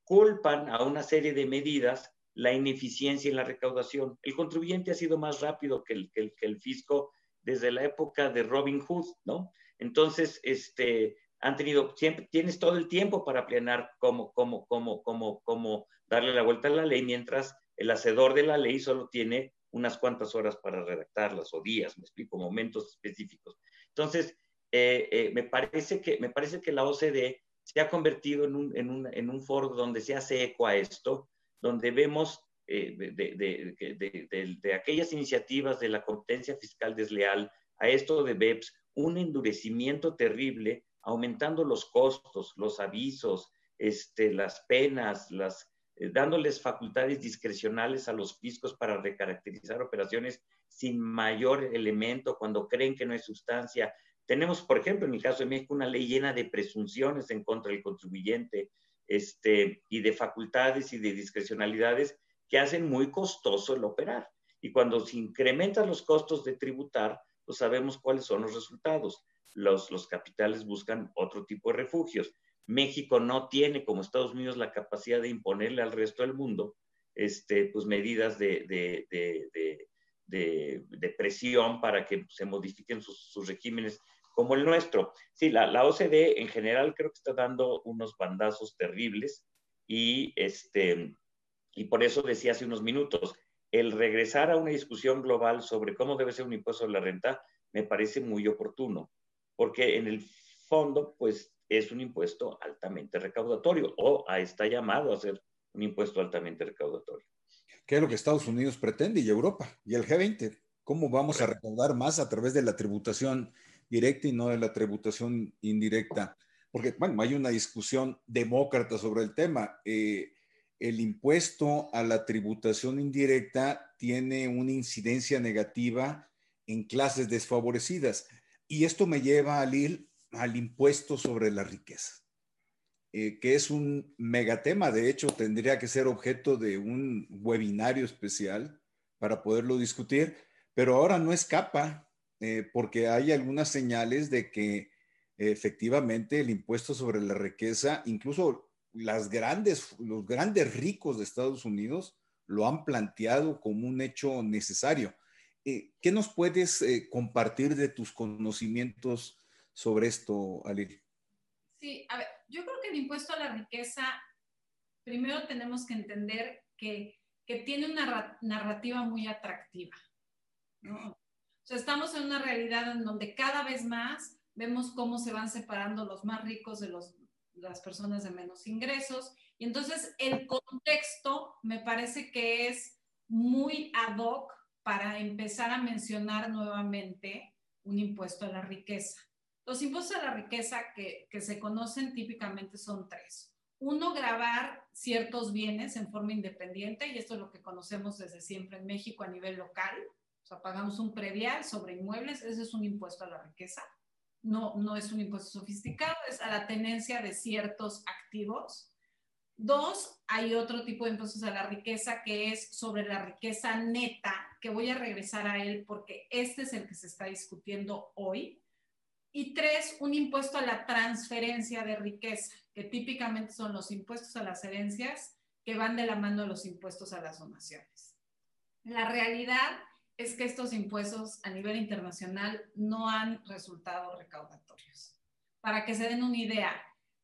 culpan a una serie de medidas la ineficiencia en la recaudación. El contribuyente ha sido más rápido que el, que el, fisco desde la época de Robin Hood, ¿no? Entonces, este, han tenido, siempre, tienes todo el tiempo para planear cómo, cómo, cómo, cómo, cómo darle la vuelta a la ley, mientras el hacedor de la ley solo tiene unas cuantas horas para redactarlas o días, me explico, momentos específicos. Entonces, eh, eh, me, parece que, me parece que la OCDE se ha convertido en un, en un, en un foro donde se hace eco a esto, donde vemos eh, de, aquellas iniciativas de la competencia fiscal desleal a esto de BEPS, un endurecimiento terrible, aumentando los costos, los avisos, este, las penas, las, eh, dándoles facultades discrecionales a los fiscos para recaracterizar operaciones sin mayor elemento cuando creen que no hay sustancia. Tenemos, por ejemplo, en el caso de México, una ley llena de presunciones en contra del contribuyente este, y de facultades y de discrecionalidades que hacen muy costoso el operar. Y cuando se incrementan los costos de tributar, pues sabemos cuáles son los resultados. Los, los capitales buscan otro tipo de refugios. México no tiene, como Estados Unidos, la capacidad de imponerle al resto del mundo este, pues, medidas de, de, de, de presión para que se modifiquen sus, sus, regímenes como el nuestro. Sí, la, la, OCDE en general creo que está dando unos bandazos terribles y, este, y por eso decía hace unos minutos, el regresar a una discusión global sobre cómo debe ser un impuesto sobre la renta me parece muy oportuno, porque en el fondo, pues es un impuesto altamente recaudatorio o está llamado a ser un impuesto altamente recaudatorio. ¿Qué es lo que Estados Unidos pretende y Europa y el G20? ¿Cómo vamos a recaudar más a través de la tributación directa y no de la tributación indirecta? Porque, bueno, hay una discusión demócrata sobre el tema. Eh, el impuesto a la tributación indirecta tiene una incidencia negativa en clases desfavorecidas. Y esto me lleva al, impuesto sobre la riqueza, eh, que es un megatema. De hecho, tendría que ser objeto de un webinario especial para poderlo discutir, pero ahora no escapa eh, porque hay algunas señales de que efectivamente el impuesto sobre la riqueza, incluso las grandes, los grandes ricos de Estados Unidos lo han planteado como un hecho necesario. Eh, ¿Qué nos puedes eh, compartir de tus conocimientos sobre esto, Alil? Sí, a ver, yo creo que el impuesto a la riqueza, primero tenemos que entender que, que tiene una narrativa muy atractiva. ¿no? O sea, estamos en una realidad en donde cada vez más vemos cómo se van separando los más ricos de los las personas de menos ingresos. Y entonces el contexto me parece que es muy ad hoc para empezar a mencionar nuevamente un impuesto a la riqueza. Los impuestos a la riqueza que, que se conocen típicamente son tres. Uno, grabar ciertos bienes en forma independiente, y esto es lo que conocemos desde siempre en México a nivel local. O sea, pagamos un predial sobre inmuebles, ese es un impuesto a la riqueza no, no es un impuesto sofisticado, es a la tenencia de ciertos activos. Dos, hay otro tipo de impuestos a la riqueza que es sobre la riqueza neta, que voy a regresar a él porque este es el que se está discutiendo hoy. Y tres, un impuesto a la transferencia de riqueza, que típicamente son los impuestos a las herencias que van de la mano de los impuestos a las donaciones. La realidad es que estos impuestos a nivel internacional no han resultado recaudatorios. Para que se den una idea,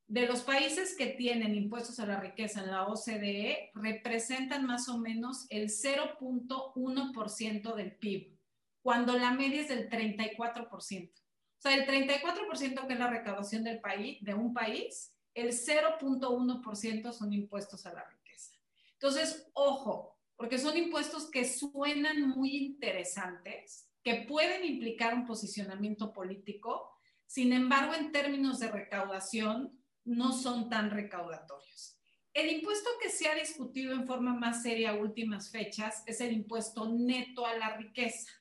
de los países que tienen impuestos a la riqueza en la OCDE, representan más o menos el 0.1% del PIB, cuando la media es del 34%. O sea, el 34% que es la recaudación del país, de un país, el 0.1% son impuestos a la riqueza. Entonces, ojo, porque son impuestos que suenan muy interesantes, que pueden implicar un posicionamiento político, sin embargo, en términos de recaudación, no son tan recaudatorios. El impuesto que se ha discutido en forma más seria a últimas fechas es el impuesto neto a la riqueza.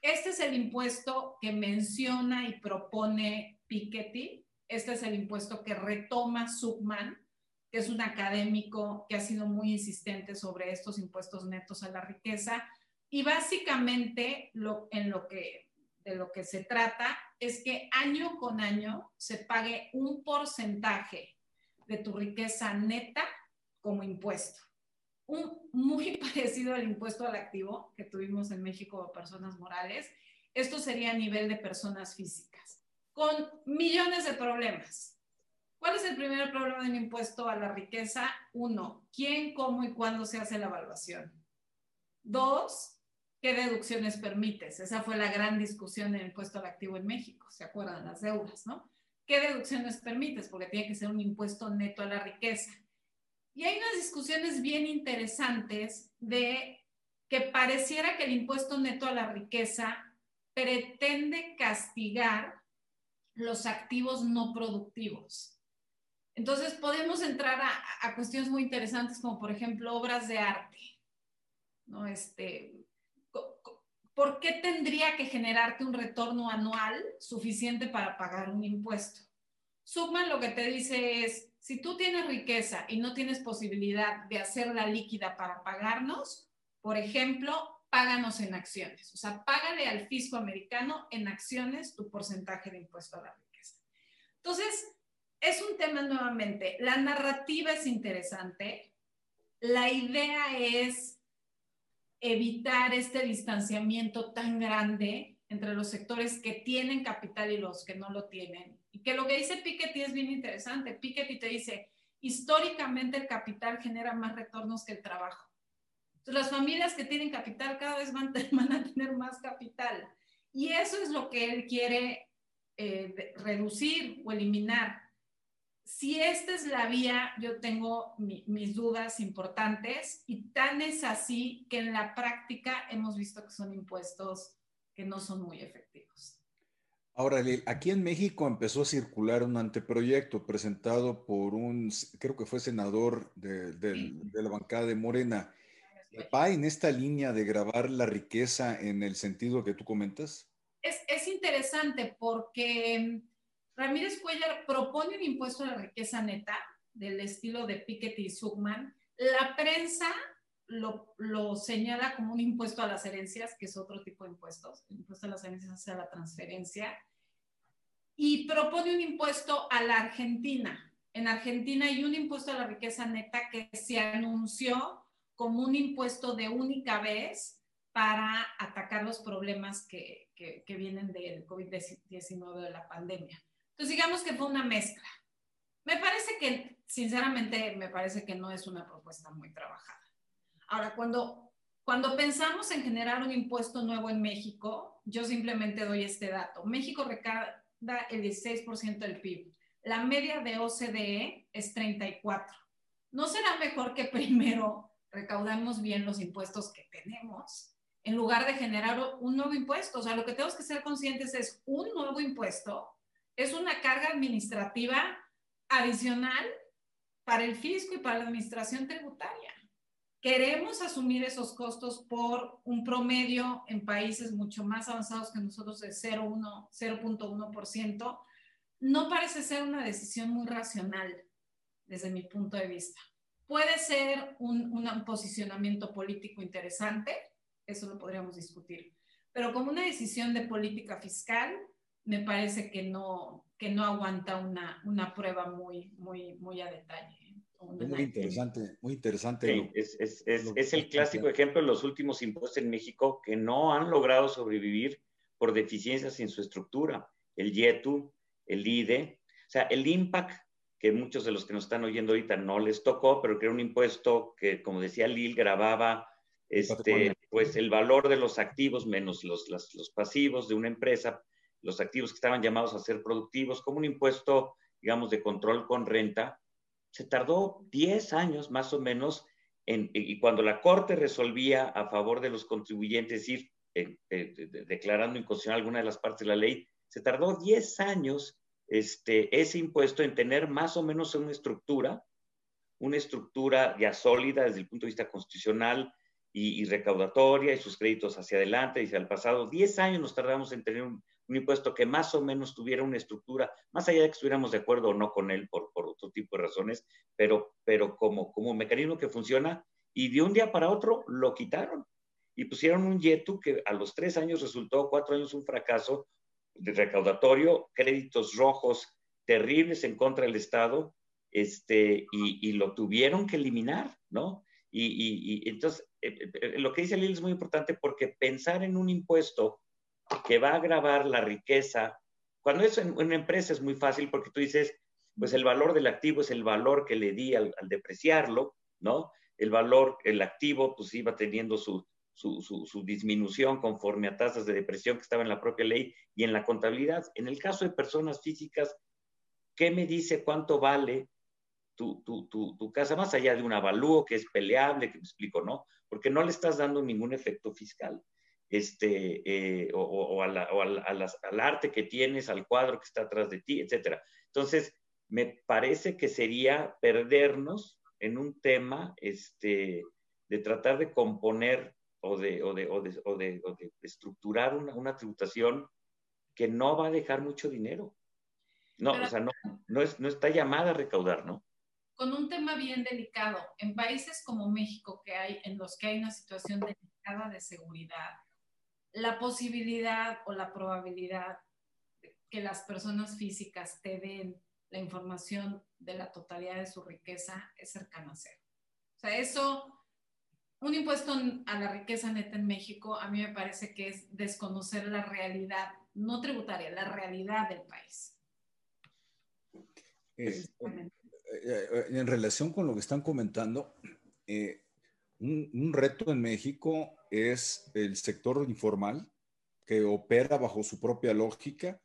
Este es el impuesto que menciona y propone Piketty. Este es el impuesto que retoma Subman, que es un académico que ha sido muy insistente sobre estos impuestos netos a la riqueza. Y básicamente lo, en lo que, de lo que se trata es que año con año se pague un porcentaje de tu riqueza neta como impuesto. Un, muy parecido al impuesto al activo que tuvimos en México de personas morales. Esto sería a nivel de personas físicas, con millones de problemas. ¿Cuál es el primer problema de un impuesto a la riqueza? Uno, ¿quién, cómo y cuándo se hace la evaluación? Dos, ¿qué deducciones permites? Esa fue la gran discusión en el impuesto al activo en México, ¿se acuerdan? Las deudas, ¿no? ¿Qué deducciones permites? Porque tiene que ser un impuesto neto a la riqueza. Y hay unas discusiones bien interesantes de que pareciera que el impuesto neto a la riqueza pretende castigar los activos no productivos. Entonces podemos entrar a, cuestiones muy interesantes como por ejemplo obras de arte. ¿no? Este, ¿Por qué tendría que generarte un retorno anual suficiente para pagar un impuesto? Subman lo que te dice es, si tú tienes riqueza y no tienes posibilidad de hacerla líquida para pagarnos, por ejemplo, páganos en acciones. O sea, págale al fisco americano en acciones tu porcentaje de impuesto a la riqueza. Entonces, es un tema nuevamente, la narrativa es interesante, la idea es evitar este distanciamiento tan grande entre los sectores que tienen capital y los que no lo tienen. Y que lo que dice Piketty es bien interesante. Piketty te dice, históricamente el capital genera más retornos que el trabajo. Entonces, las familias que tienen capital cada vez van, a tener más capital. Y eso es lo que él quiere eh, reducir o eliminar. Si esta es la vía, yo tengo mis dudas importantes y tan es así que en la práctica hemos visto que son impuestos que no son muy efectivos. Ahora, aquí en México empezó a circular un anteproyecto presentado por un, creo que fue senador de, la bancada de Morena. ¿Va en esta línea de grabar la riqueza en el sentido que tú comentas? Es, es interesante porque Ramírez Cuellar propone un impuesto a la riqueza neta del estilo de Piketty y Zuckman. La prensa lo, señala como un impuesto a las herencias, que es otro tipo de impuestos. El impuesto a las herencias hacia la transferencia. Y propone un impuesto a la Argentina. En Argentina hay un impuesto a la riqueza neta que se anunció como un impuesto de única vez para atacar los problemas que, vienen del COVID-19 de la pandemia. Entonces, digamos que fue una mezcla. Me parece que, sinceramente, me parece que no es una propuesta muy trabajada. Ahora, cuando, cuando pensamos en generar un impuesto nuevo en México, yo simplemente doy este dato. México recauda el 16% del PIB. La media de OCDE es 34. ¿No será mejor que primero recaudemos bien los impuestos que tenemos en lugar de generar un nuevo impuesto? O sea, lo que tenemos que ser conscientes es un nuevo impuesto es una carga administrativa adicional para el fisco y para la administración tributaria queremos asumir esos costos por un promedio en países mucho más avanzados que nosotros de 0.1%, no parece ser una decisión muy racional desde mi punto de vista. Puede ser un, posicionamiento político interesante, eso lo podríamos discutir, pero como una decisión de política fiscal, me parece que no, que no aguanta una, una prueba muy, muy, muy a detalle. Muy interesante, muy interesante. es, es, es, es el clásico ejemplo de los últimos impuestos en México que no han logrado sobrevivir por deficiencias en su estructura. El YETU, el IDE, o sea, el IMPAC, que muchos de los que nos están oyendo ahorita no les tocó, pero que era un impuesto que, como decía Lil, grababa este, pues el valor de los activos menos los, los, los pasivos de una empresa, los activos que estaban llamados a ser productivos, como un impuesto, digamos, de control con renta, se tardó 10 años más o menos en, y cuando la Corte resolvía a favor de los contribuyentes, es decir, eh, eh, declarando inconstitucional alguna de las partes de la ley, se tardó 10 años este, ese impuesto en tener más o menos una estructura, una estructura ya sólida desde el punto de vista constitucional y, recaudatoria y sus créditos hacia adelante y hacia el pasado. 10 años nos tardamos en tener un impuesto que más o menos tuviera una estructura, más allá de que estuviéramos de acuerdo o no con él por, por otro tipo de razones, pero, pero como, como un mecanismo que funciona y de un día para otro lo quitaron y pusieron un YETU que a los tres años resultó, cuatro años, un fracaso de recaudatorio, créditos rojos terribles en contra del Estado, este, y, lo tuvieron que eliminar, ¿no? Y, y, entonces, eh, eh, eh, lo que dice Lili es muy importante porque pensar en un impuesto que va a agravar la riqueza, cuando es en una empresa es muy fácil porque tú dices, pues el valor del activo es el valor que le di al, depreciarlo, ¿no? El valor, el activo, pues iba teniendo su, su, su, su, disminución conforme a tasas de depresión que estaba en la propia ley y en la contabilidad. En el caso de personas físicas, ¿qué me dice cuánto vale tu, tu, tu, tu, casa, más allá de un avalúo que es peleable, que me explico, ¿no? Porque no le estás dando ningún efecto fiscal. Este, eh, o, o, a la, o al, a las, al, arte que tienes, al cuadro que está atrás de ti, etcétera. Entonces, me parece que sería perdernos en un tema este, de tratar de componer o de, o de, o de, o de, o de estructurar una, una, tributación que no va a dejar mucho dinero. No, Pero, o sea, no, no, es, no está llamada a recaudar, ¿no? con un tema bien delicado. En países como México, que hay, en los que hay una situación delicada de seguridad, la posibilidad o la probabilidad que las personas físicas te den la información de la totalidad de su riqueza es cercana a cero. O sea, eso, un impuesto a la riqueza neta en México, a mí me parece que es desconocer la realidad, no tributaria, la realidad del país. Eh, eh, eh, en relación con lo que están comentando, eh, un, un, reto en México es el sector informal que opera bajo su propia lógica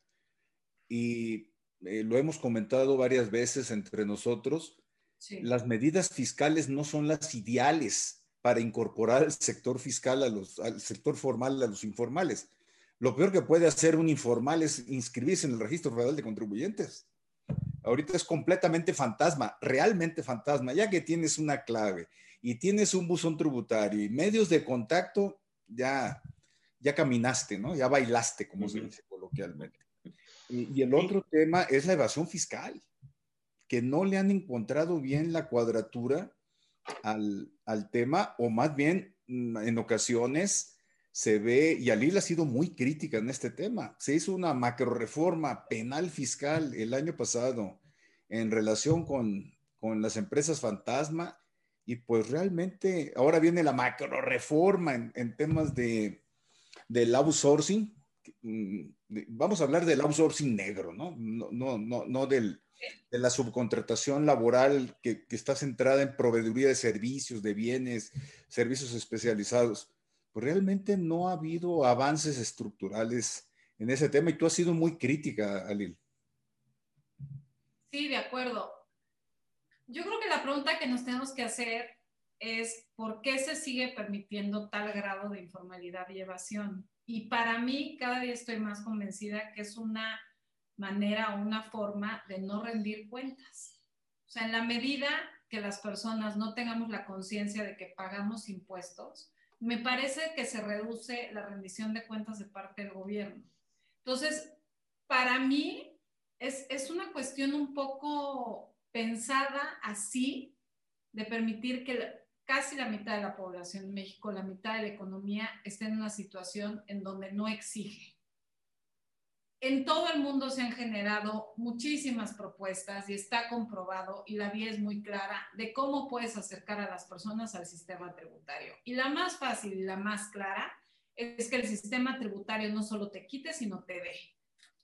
y eh, lo hemos comentado varias veces entre nosotros. Sí. Las medidas fiscales no son las ideales para incorporar el sector fiscal a los, al sector formal a los informales. Lo peor que puede hacer un informal es inscribirse en el registro federal de contribuyentes ahorita es completamente fantasma, realmente fantasma, ya que tienes una clave y tienes un buzón tributario y medios de contacto, ya, ya caminaste, ¿no? Ya bailaste, como uh -huh. se dice coloquialmente. Y, y el otro sí. tema es la evasión fiscal, que no le han encontrado bien la cuadratura al, al tema, o más bien mm, en ocasiones se ve, y Alil ha sido muy crítica en este tema, se hizo una macro reforma penal fiscal el año pasado en relación con, con las empresas fantasma y pues realmente ahora viene la macro reforma en, en temas de, del outsourcing. Mm, vamos a hablar del outsourcing negro, ¿no? No, no, no, no del, de la subcontratación laboral que, que, está centrada en proveeduría de servicios, de bienes, servicios especializados pues realmente no ha habido avances estructurales en ese tema y tú has sido muy crítica, Alil. Sí, de acuerdo. Yo creo que la pregunta que nos tenemos que hacer es por qué se sigue permitiendo tal grado de informalidad y evasión. Y para mí cada día estoy más convencida que es una manera o una forma de no rendir cuentas. O sea, en la medida que las personas no tengamos la conciencia de que pagamos impuestos, me parece que se reduce la rendición de cuentas de parte del gobierno. Entonces, para mí es, es una cuestión un poco pensada así de permitir que casi la mitad de la población en México, la mitad de la economía, esté en una situación en donde no exige en todo el mundo se han generado muchísimas propuestas y está comprobado y la vía es muy clara de cómo puedes acercar a las personas al sistema tributario. Y la más fácil y la más clara es que el sistema tributario no solo te quite, sino te dé.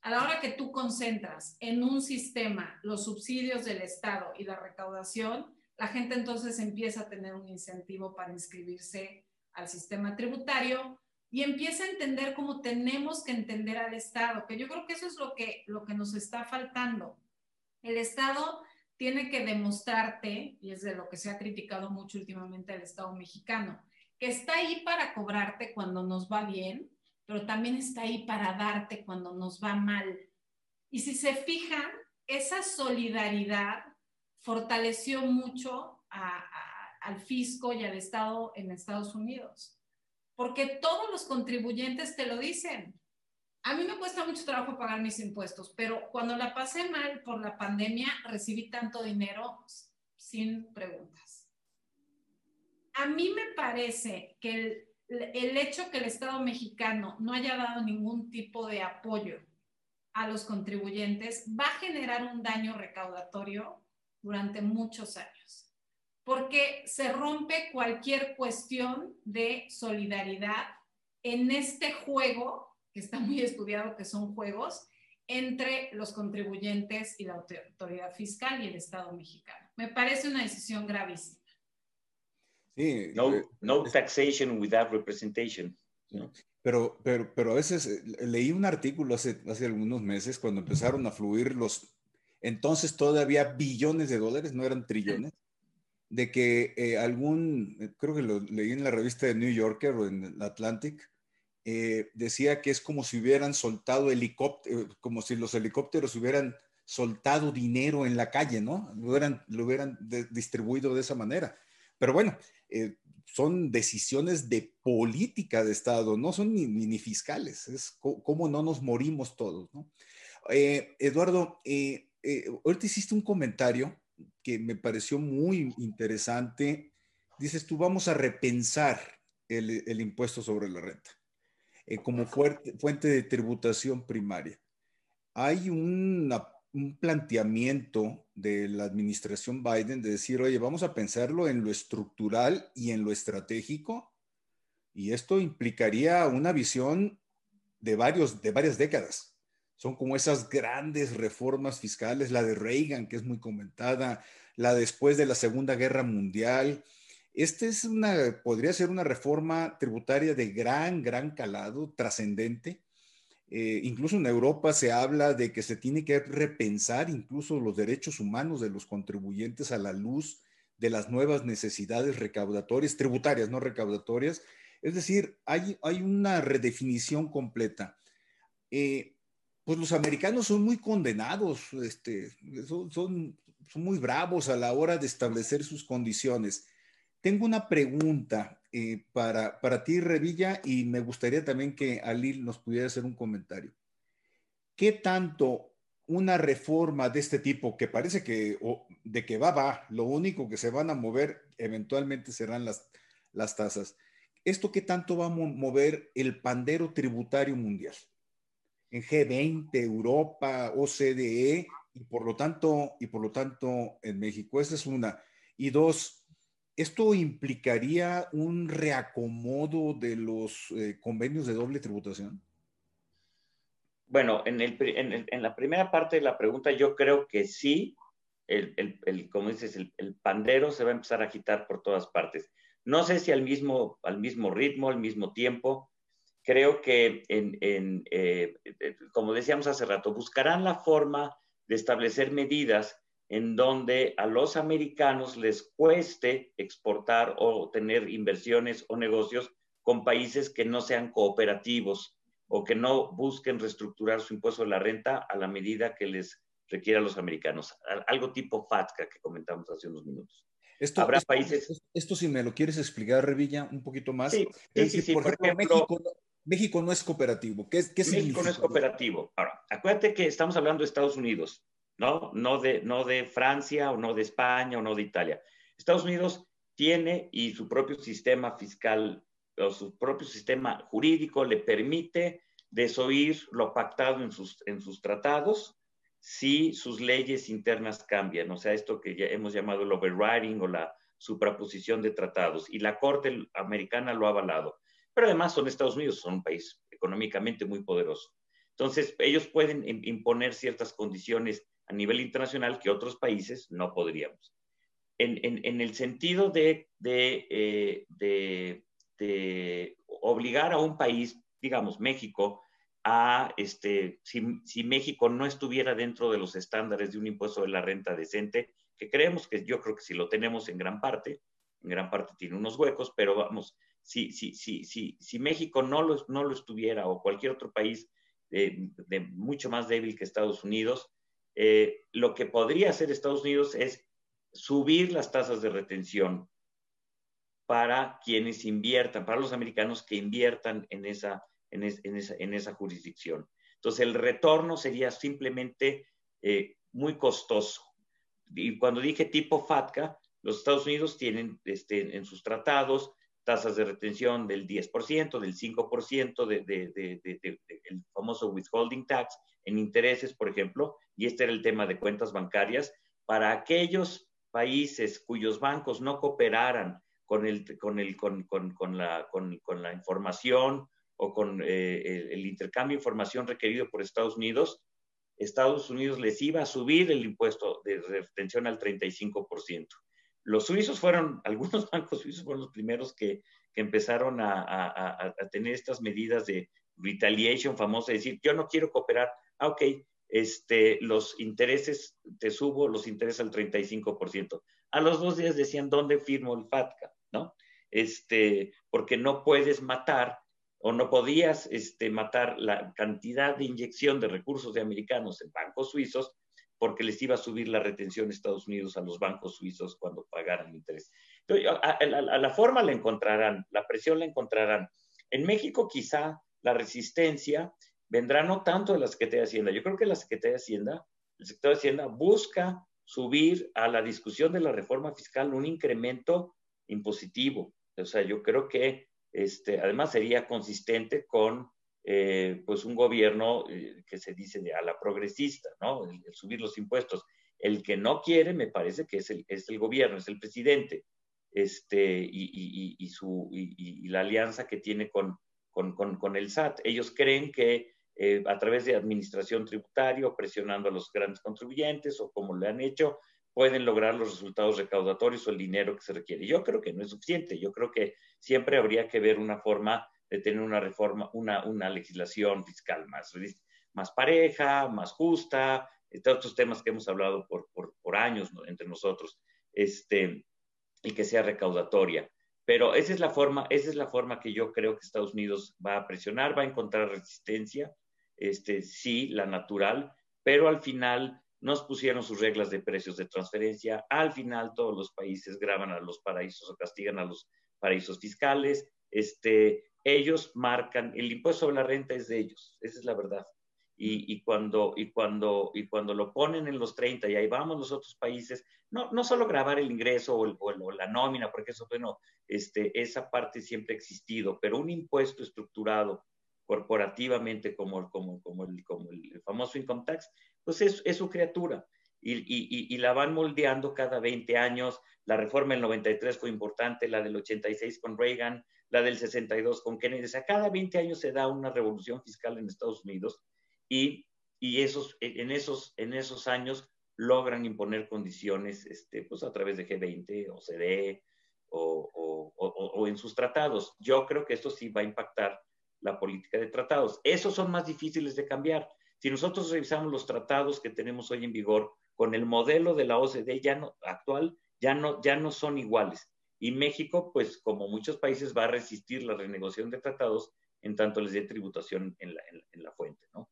A la hora que tú concentras en un sistema los subsidios del Estado y la recaudación, la gente entonces empieza a tener un incentivo para inscribirse al sistema tributario y empieza a entender cómo tenemos que entender al Estado, que yo creo que eso es lo que, lo que nos está faltando. El Estado tiene que demostrarte, y es de lo que se ha criticado mucho últimamente al Estado mexicano, que está ahí para cobrarte cuando nos va bien, pero también está ahí para darte cuando nos va mal. Y si se fijan, esa solidaridad fortaleció mucho a, a, al fisco y al Estado en Estados Unidos porque todos los contribuyentes te lo dicen. a mí me cuesta mucho trabajo pagar mis impuestos, pero cuando la pasé mal por la pandemia, recibí tanto dinero sin preguntas. A mí me parece que el, el hecho que el Estado mexicano no haya dado ningún tipo de apoyo a los contribuyentes va a generar un daño recaudatorio durante muchos años, porque se rompe cualquier cuestión de solidaridad en este juego que está muy estudiado, que son juegos entre los contribuyentes y la autoridad fiscal y el Estado mexicano. Me parece una decisión gravísima. Sí, no, eh, no taxation without representation. Pero, pero, pero a veces eh, leí un artículo hace, hace algunos meses cuando empezaron a fluir los, entonces todavía billones de dólares, no eran trillones, de que eh, algún, creo que lo leí en la revista de New Yorker o en Atlantic, eh, decía que es como si hubieran soltado helicóptero, eh, como si los helicópteros hubieran soltado dinero en la calle, ¿no? Lo hubieran, lo hubieran distribuido de esa manera. Pero bueno, eh, son decisiones de política de Estado, no son ni, fiscales, es cómo no nos morimos todos, ¿no? Eduardo, ahorita hiciste un comentario que me pareció muy interesante. Dices tú, vamos a repensar el impuesto sobre la renta. Eh, como fuente de tributación primaria. Hay un planteamiento de la administración Biden de decir, oye, vamos a pensarlo en lo estructural y en lo estratégico, y esto implicaría una visión de, varios, de varias décadas. Son como esas grandes reformas fiscales, la de Reagan, que es muy comentada, la después de la Segunda Guerra Mundial, esta es una, podría ser una reforma tributaria de gran, gran calado, trascendente. Eh, incluso en Europa se habla de que se tiene que repensar incluso los derechos humanos de los contribuyentes a la luz de las nuevas necesidades recaudatorias, tributarias, no recaudatorias. Es decir, hay, hay una redefinición completa. Eh, pues los americanos son muy condenados, este, son, son, son muy bravos a la hora de establecer sus condiciones. Tengo una pregunta eh, para, para ti, Revilla, y me gustaría también que Alil nos pudiera hacer un comentario. ¿Qué tanto una reforma de este tipo, que parece que de que va, va, lo único que se van a mover eventualmente serán las, las tasas. ¿Esto qué tanto va a mover el pandero tributario mundial? En G20, Europa, OCDE, y por lo tanto, y por lo tanto en México. Esa es una. Y dos, ¿Esto implicaría un reacomodo de los eh, convenios de doble tributación? Bueno, en, en, la primera parte de la pregunta yo creo que sí, el, el, como dices, el, pandero se va a empezar a agitar por todas partes. No sé si al mismo, al mismo ritmo, al mismo tiempo. Creo que, en, eh, eh, como decíamos hace rato, buscarán la forma de establecer medidas en donde a los americanos les cueste exportar o tener inversiones o negocios con países que no sean cooperativos o que no busquen reestructurar su impuesto de la renta a la medida que les requiera a los americanos. Algo tipo FATCA que comentamos hace unos minutos. Esto, Habrá países... Esto, si me lo quieres explicar, Revilla, un poquito más. Sí, sí, sí, por, ejemplo, México, no es cooperativo. ¿Qué, qué México no es cooperativo. Ahora, acuérdate que estamos hablando de Estados Unidos. ¿No? No de, no de Francia o no de España o no de Italia. Estados Unidos tiene y su propio sistema fiscal o su propio sistema jurídico le permite desoír lo pactado en sus, en sus tratados si sus leyes internas cambian, o sea, esto que ya hemos llamado el overriding o la supraposición de tratados, y la Corte Americana lo ha avalado. Pero además son Estados Unidos, son un país económicamente muy poderoso. Entonces, ellos pueden imponer ciertas condiciones a nivel internacional que otros países no podríamos. En, el sentido eh, de, de, obligar a un país, digamos México, a, este, si, México no estuviera dentro de los estándares de un impuesto de la renta decente, que creemos que yo creo que si lo tenemos en gran parte, en gran parte tiene unos huecos, pero vamos, si, si, si, si, si México no lo, no lo estuviera o cualquier otro país de, de mucho más débil que Estados Unidos, eh, lo que podría hacer Estados Unidos es subir las tasas de retención para quienes inviertan, para los americanos que inviertan en esa, en, esa, jurisdicción. Entonces, el retorno sería simplemente eh, muy costoso. Y cuando dije tipo FATCA, los Estados Unidos tienen este, en sus tratados tasas de retención del 10%, del 5%, del de, el famoso withholding tax en intereses, por ejemplo, y este era el tema de cuentas bancarias, para aquellos países cuyos bancos no cooperaran con, el, con, el, con, con, la, con, la, información o con eh, el, intercambio de información requerido por Estados Unidos, Estados Unidos les iba a subir el impuesto de retención al 35%. Los suizos fueron, algunos bancos suizos fueron los primeros que, que empezaron a, a, a, tener estas medidas de retaliation famosa, decir, yo no quiero cooperar, ah, ok, este, los intereses, te subo los intereses al 35%. A los dos días decían, ¿dónde firmo el FATCA? ¿No? Este, porque no puedes matar o no podías este, matar la cantidad de inyección de recursos de americanos en bancos suizos porque les iba a subir la retención de Estados Unidos a los bancos suizos cuando pagaran interés. a, la forma la encontrarán, la presión la encontrarán. En México quizá la resistencia vendrá no tanto de la Secretaría de Hacienda. Yo creo que la Secretaría de Hacienda, el sector de Hacienda busca subir a la discusión de la reforma fiscal un incremento impositivo. O sea, yo creo que este, además sería consistente con eh, pues un gobierno eh, que se dice a la progresista, ¿no? El, subir los impuestos. El que no quiere, me parece que es el, es el gobierno, es el presidente, este, y, y, y su, y, la alianza que tiene con, con, con, con el SAT. Ellos creen que eh, a través de administración tributaria presionando a los grandes contribuyentes o como lo han hecho, pueden lograr los resultados recaudatorios o el dinero que se requiere. Yo creo que no es suficiente. Yo creo que siempre habría que ver una forma de tener una reforma, una, una legislación fiscal más, más pareja, más justa, estos temas que hemos hablado por, por, por años entre nosotros, este, y que sea recaudatoria. Pero esa es la forma, esa es la forma que yo creo que Estados Unidos va a presionar, va a encontrar resistencia, este, sí, la natural, pero al final nos pusieron sus reglas de precios de transferencia. Al final todos los países graban a los paraísos o castigan a los paraísos fiscales. Este, ellos marcan, el impuesto sobre la renta es de ellos, esa es la verdad. Y, cuando, y, cuando, y cuando lo ponen en los 30 y ahí vamos los otros países, no, no solo grabar el ingreso o, o, la nómina, porque eso, bueno, este, esa parte siempre ha existido, pero un impuesto estructurado corporativamente como, como, el, famoso income tax, pues es, es su criatura. Y, y, y, la van moldeando cada 20 años. La reforma del 93 fue importante, la del 86 con Reagan, la del 62 con Kennedy. O sea, cada 20 años se da una revolución fiscal en Estados Unidos y, y esos, en, esos, años logran imponer condiciones este, pues a través de G20 o CDE o, o, o, o en sus tratados. Yo creo que esto sí va a impactar la política de tratados. Esos son más difíciles de cambiar. Si nosotros revisamos los tratados que tenemos hoy en vigor con el modelo de la OCDE ya no, actual, ya no, ya no son iguales. Y México, pues como muchos países, va a resistir la renegociación de tratados en tanto les dé tributación en la, en, la fuente. ¿no?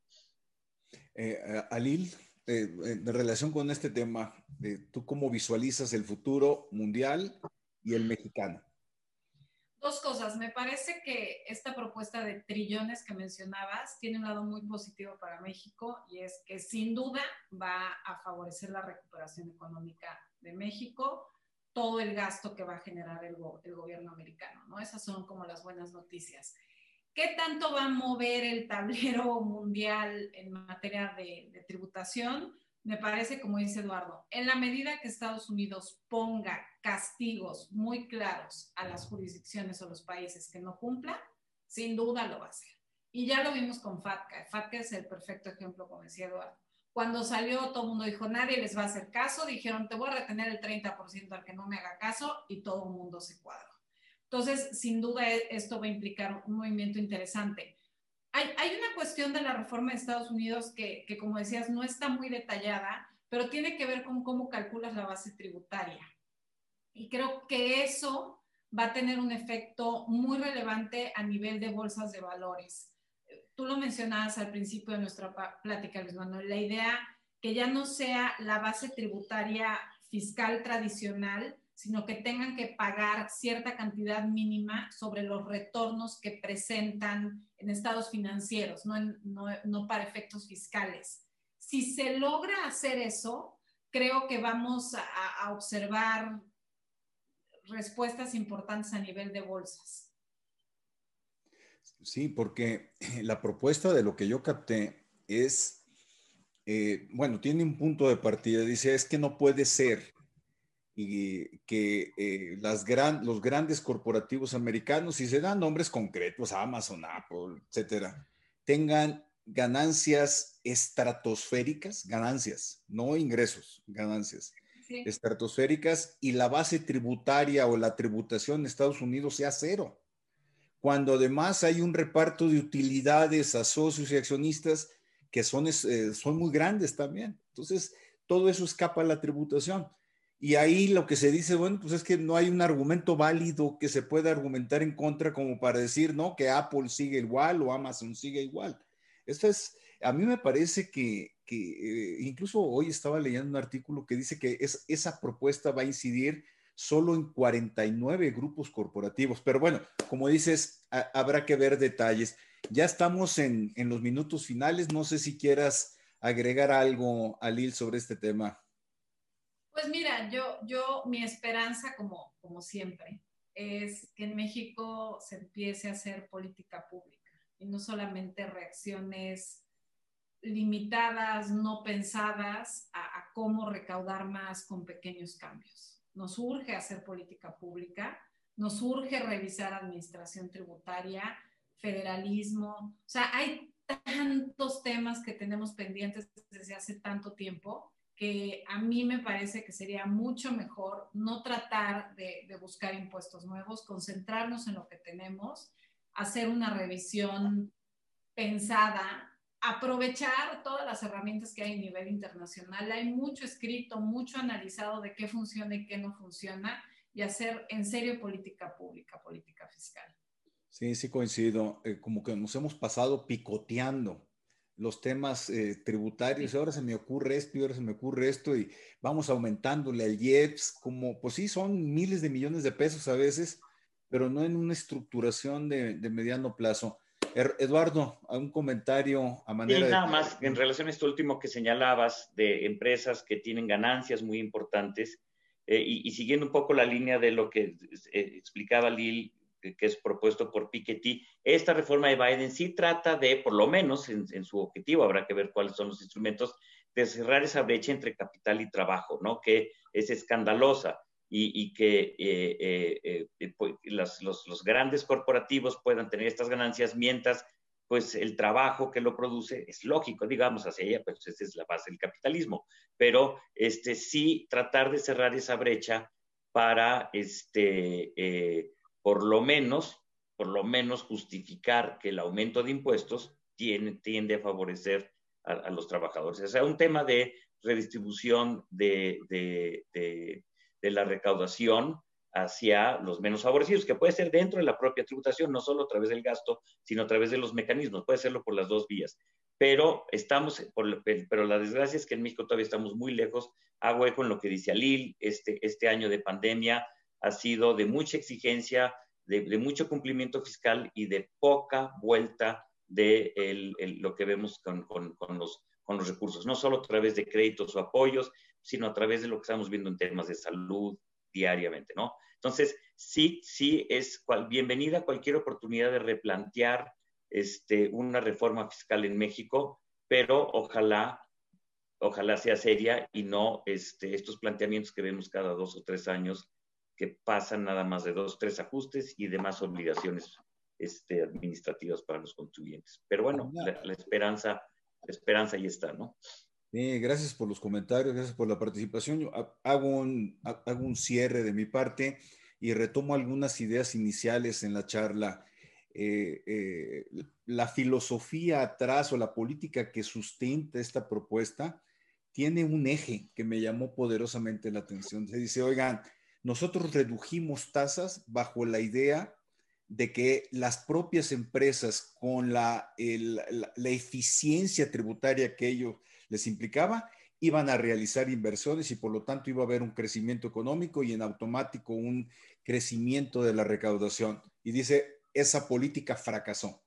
Eh Alil, eh, en relación con este tema, eh, ¿tú cómo visualizas el futuro mundial y el mexicano? Dos cosas. Me parece que esta propuesta de trillones que mencionabas tiene un lado muy positivo para México y es que sin duda va a favorecer la recuperación económica de México, todo el gasto que va a generar el, gobierno americano, ¿no? Esas son como las buenas noticias. ¿Qué tanto va a mover el tablero mundial en materia de, de tributación? Me parece, como dice Eduardo, en la medida que Estados Unidos ponga castigos muy claros a las jurisdicciones o los países que no cumplan, sin duda lo va a hacer. Y ya lo vimos con FATCA. FATCA es el perfecto ejemplo, como decía Eduardo. Cuando salió, todo el mundo dijo, nadie les va a hacer caso. Dijeron, te voy a retener el 30% al que no me haga caso y todo el mundo se cuadró. Entonces, sin duda, esto va a implicar un movimiento interesante. Hay, una cuestión de la reforma de Estados Unidos que, que, como decías, no está muy detallada, pero tiene que ver con cómo calculas la base tributaria. Y creo que eso va a tener un efecto muy relevante a nivel de bolsas de valores. Tú lo mencionabas al principio de nuestra plática, Luis Manuel, la idea que ya no sea la base tributaria fiscal tradicional, sino que tengan que pagar cierta cantidad mínima sobre los retornos que presentan en estados financieros, no, para efectos fiscales. Si se logra hacer eso, creo que vamos a, a observar respuestas importantes a nivel de bolsas. Sí, porque la propuesta de lo que yo capté es, eh, bueno, tiene un punto de partida, dice, es que no puede ser y que eh, las gran, los grandes corporativos americanos, si se dan nombres concretos, Amazon, Apple, etcétera, tengan ganancias estratosféricas, ganancias, no ingresos, ganancias estratosféricas y la base tributaria o la tributación en Estados Unidos sea cero. Cuando además hay un reparto de utilidades a socios y accionistas que son, eh, son muy grandes también. Entonces, todo eso escapa a la tributación. Y ahí lo que se dice, bueno, pues es que no hay un argumento válido que se pueda argumentar en contra como para decir, no, que Apple sigue igual o Amazon sigue igual. Esto es, a mí me parece que, que eh, incluso hoy estaba leyendo un artículo que dice que es, esa propuesta va a incidir solo en 49 grupos corporativos. Pero bueno, como dices, habrá que ver detalles. Ya estamos en, en, los minutos finales. No sé si quieras agregar algo, Alil, sobre este tema. Pues mira, yo, yo, mi esperanza, como, como siempre, es que en México se empiece a hacer política pública y no solamente reacciones limitadas, no pensadas a, cómo recaudar más con pequeños cambios. Nos urge hacer política pública, nos urge revisar administración tributaria, federalismo, o sea, hay tantos temas que tenemos pendientes desde hace tanto tiempo que a mí me parece que sería mucho mejor no tratar de, buscar impuestos nuevos, concentrarnos en lo que tenemos, hacer una revisión pensada, aprovechar todas las herramientas que hay a nivel internacional. Hay mucho escrito, mucho analizado de qué funciona y qué no funciona y hacer en serio política pública, política fiscal. Sí, sí coincido. Eh, como que nos hemos pasado picoteando los temas eh, tributarios, ahora se me ocurre esto y ahora se me ocurre esto y vamos aumentándole al IEPS, como pues sí, son miles de millones de pesos a veces, pero no en una estructuración de, mediano plazo. Er, Eduardo, un comentario a manera sí, nada más, en relación a esto último que señalabas de empresas que tienen ganancias muy importantes eh, y, siguiendo un poco la línea de lo que eh, explicaba Lil que es propuesto por Piketty, esta reforma de Biden sí trata de, por lo menos en, su objetivo, habrá que ver cuáles son los instrumentos, de cerrar esa brecha entre capital y trabajo, ¿no? Que es escandalosa. Y, que eh, eh, eh, pues, los, los, grandes corporativos puedan tener estas ganancias mientras pues el trabajo que lo produce es lógico, digamos, hacia ella, pues esa es la base del capitalismo, pero este, sí tratar de cerrar esa brecha para este, por lo menos, por lo menos justificar que el aumento de impuestos tiende a favorecer a, los trabajadores. O sea, un tema de redistribución de, de, la recaudación hacia los menos favorecidos, que puede ser dentro de la propia tributación, no solo a través del gasto, sino a través de los mecanismos, puede serlo por las dos vías. Pero estamos, pero la desgracia es que en México todavía estamos muy lejos. Hago eco en lo que dice Alil, este, este año de pandemia ha sido de mucha exigencia, de, mucho cumplimiento fiscal y de poca vuelta de lo que vemos con, los, recursos, no solo a través de créditos o apoyos, sino a través de lo que estamos viendo en temas de salud diariamente, ¿no? Entonces, sí, sí es bienvenida cualquier oportunidad de replantear este, una reforma fiscal en México, pero ojalá, ojalá sea seria y no este, estos planteamientos que vemos cada dos o tres años que pasan nada más de dos, tres ajustes y demás obligaciones este, administrativas para los contribuyentes. Pero bueno, la, esperanza, la esperanza ahí está, ¿no? gracias por los comentarios, gracias por la participación. Yo hago un, hago un cierre de mi parte y retomo algunas ideas iniciales en la charla. Eh, eh, la filosofía atrás o la política que sustenta esta propuesta tiene un eje que me llamó poderosamente la atención. Se dice, oigan, nosotros redujimos tasas bajo la idea de que las propias empresas con la, la, eficiencia tributaria que ello les implicaba, iban a realizar inversiones y por lo tanto iba a haber un crecimiento económico y en automático un crecimiento de la recaudación. Y dice, esa política fracasó.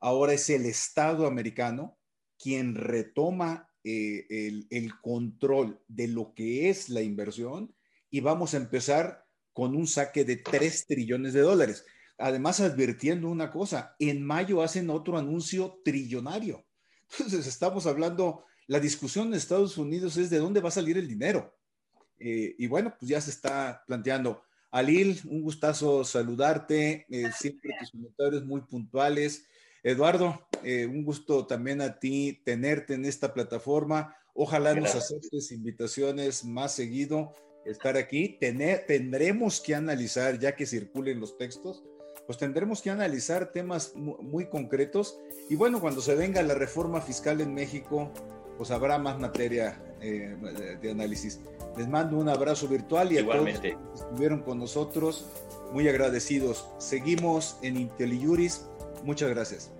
Ahora es el Estado americano quien retoma eh, el, el control de lo que es la inversión y vamos a empezar con un saque de 3 trillones de dólares. Además, advirtiendo una cosa, en mayo hacen otro anuncio trillonario. Entonces, estamos hablando la discusión en Estados Unidos es de dónde va a salir el dinero. Eh, y bueno, pues ya se está planteando. Alil, un gustazo saludarte, eh, siempre tus comentarios muy puntuales. Eduardo, eh, un gusto también a ti tenerte en esta plataforma. Ojalá nos aceptes invitaciones más seguido, estar aquí. Tener, tendremos que analizar, ya que circulen los textos, pues tendremos que analizar temas muy concretos. Y bueno, cuando se venga la reforma fiscal en México, pues habrá más materia eh, de, análisis. Les mando un abrazo virtual y a todos los que estuvieron con nosotros, muy agradecidos. Seguimos en IntelliJuris. Muchas gracias.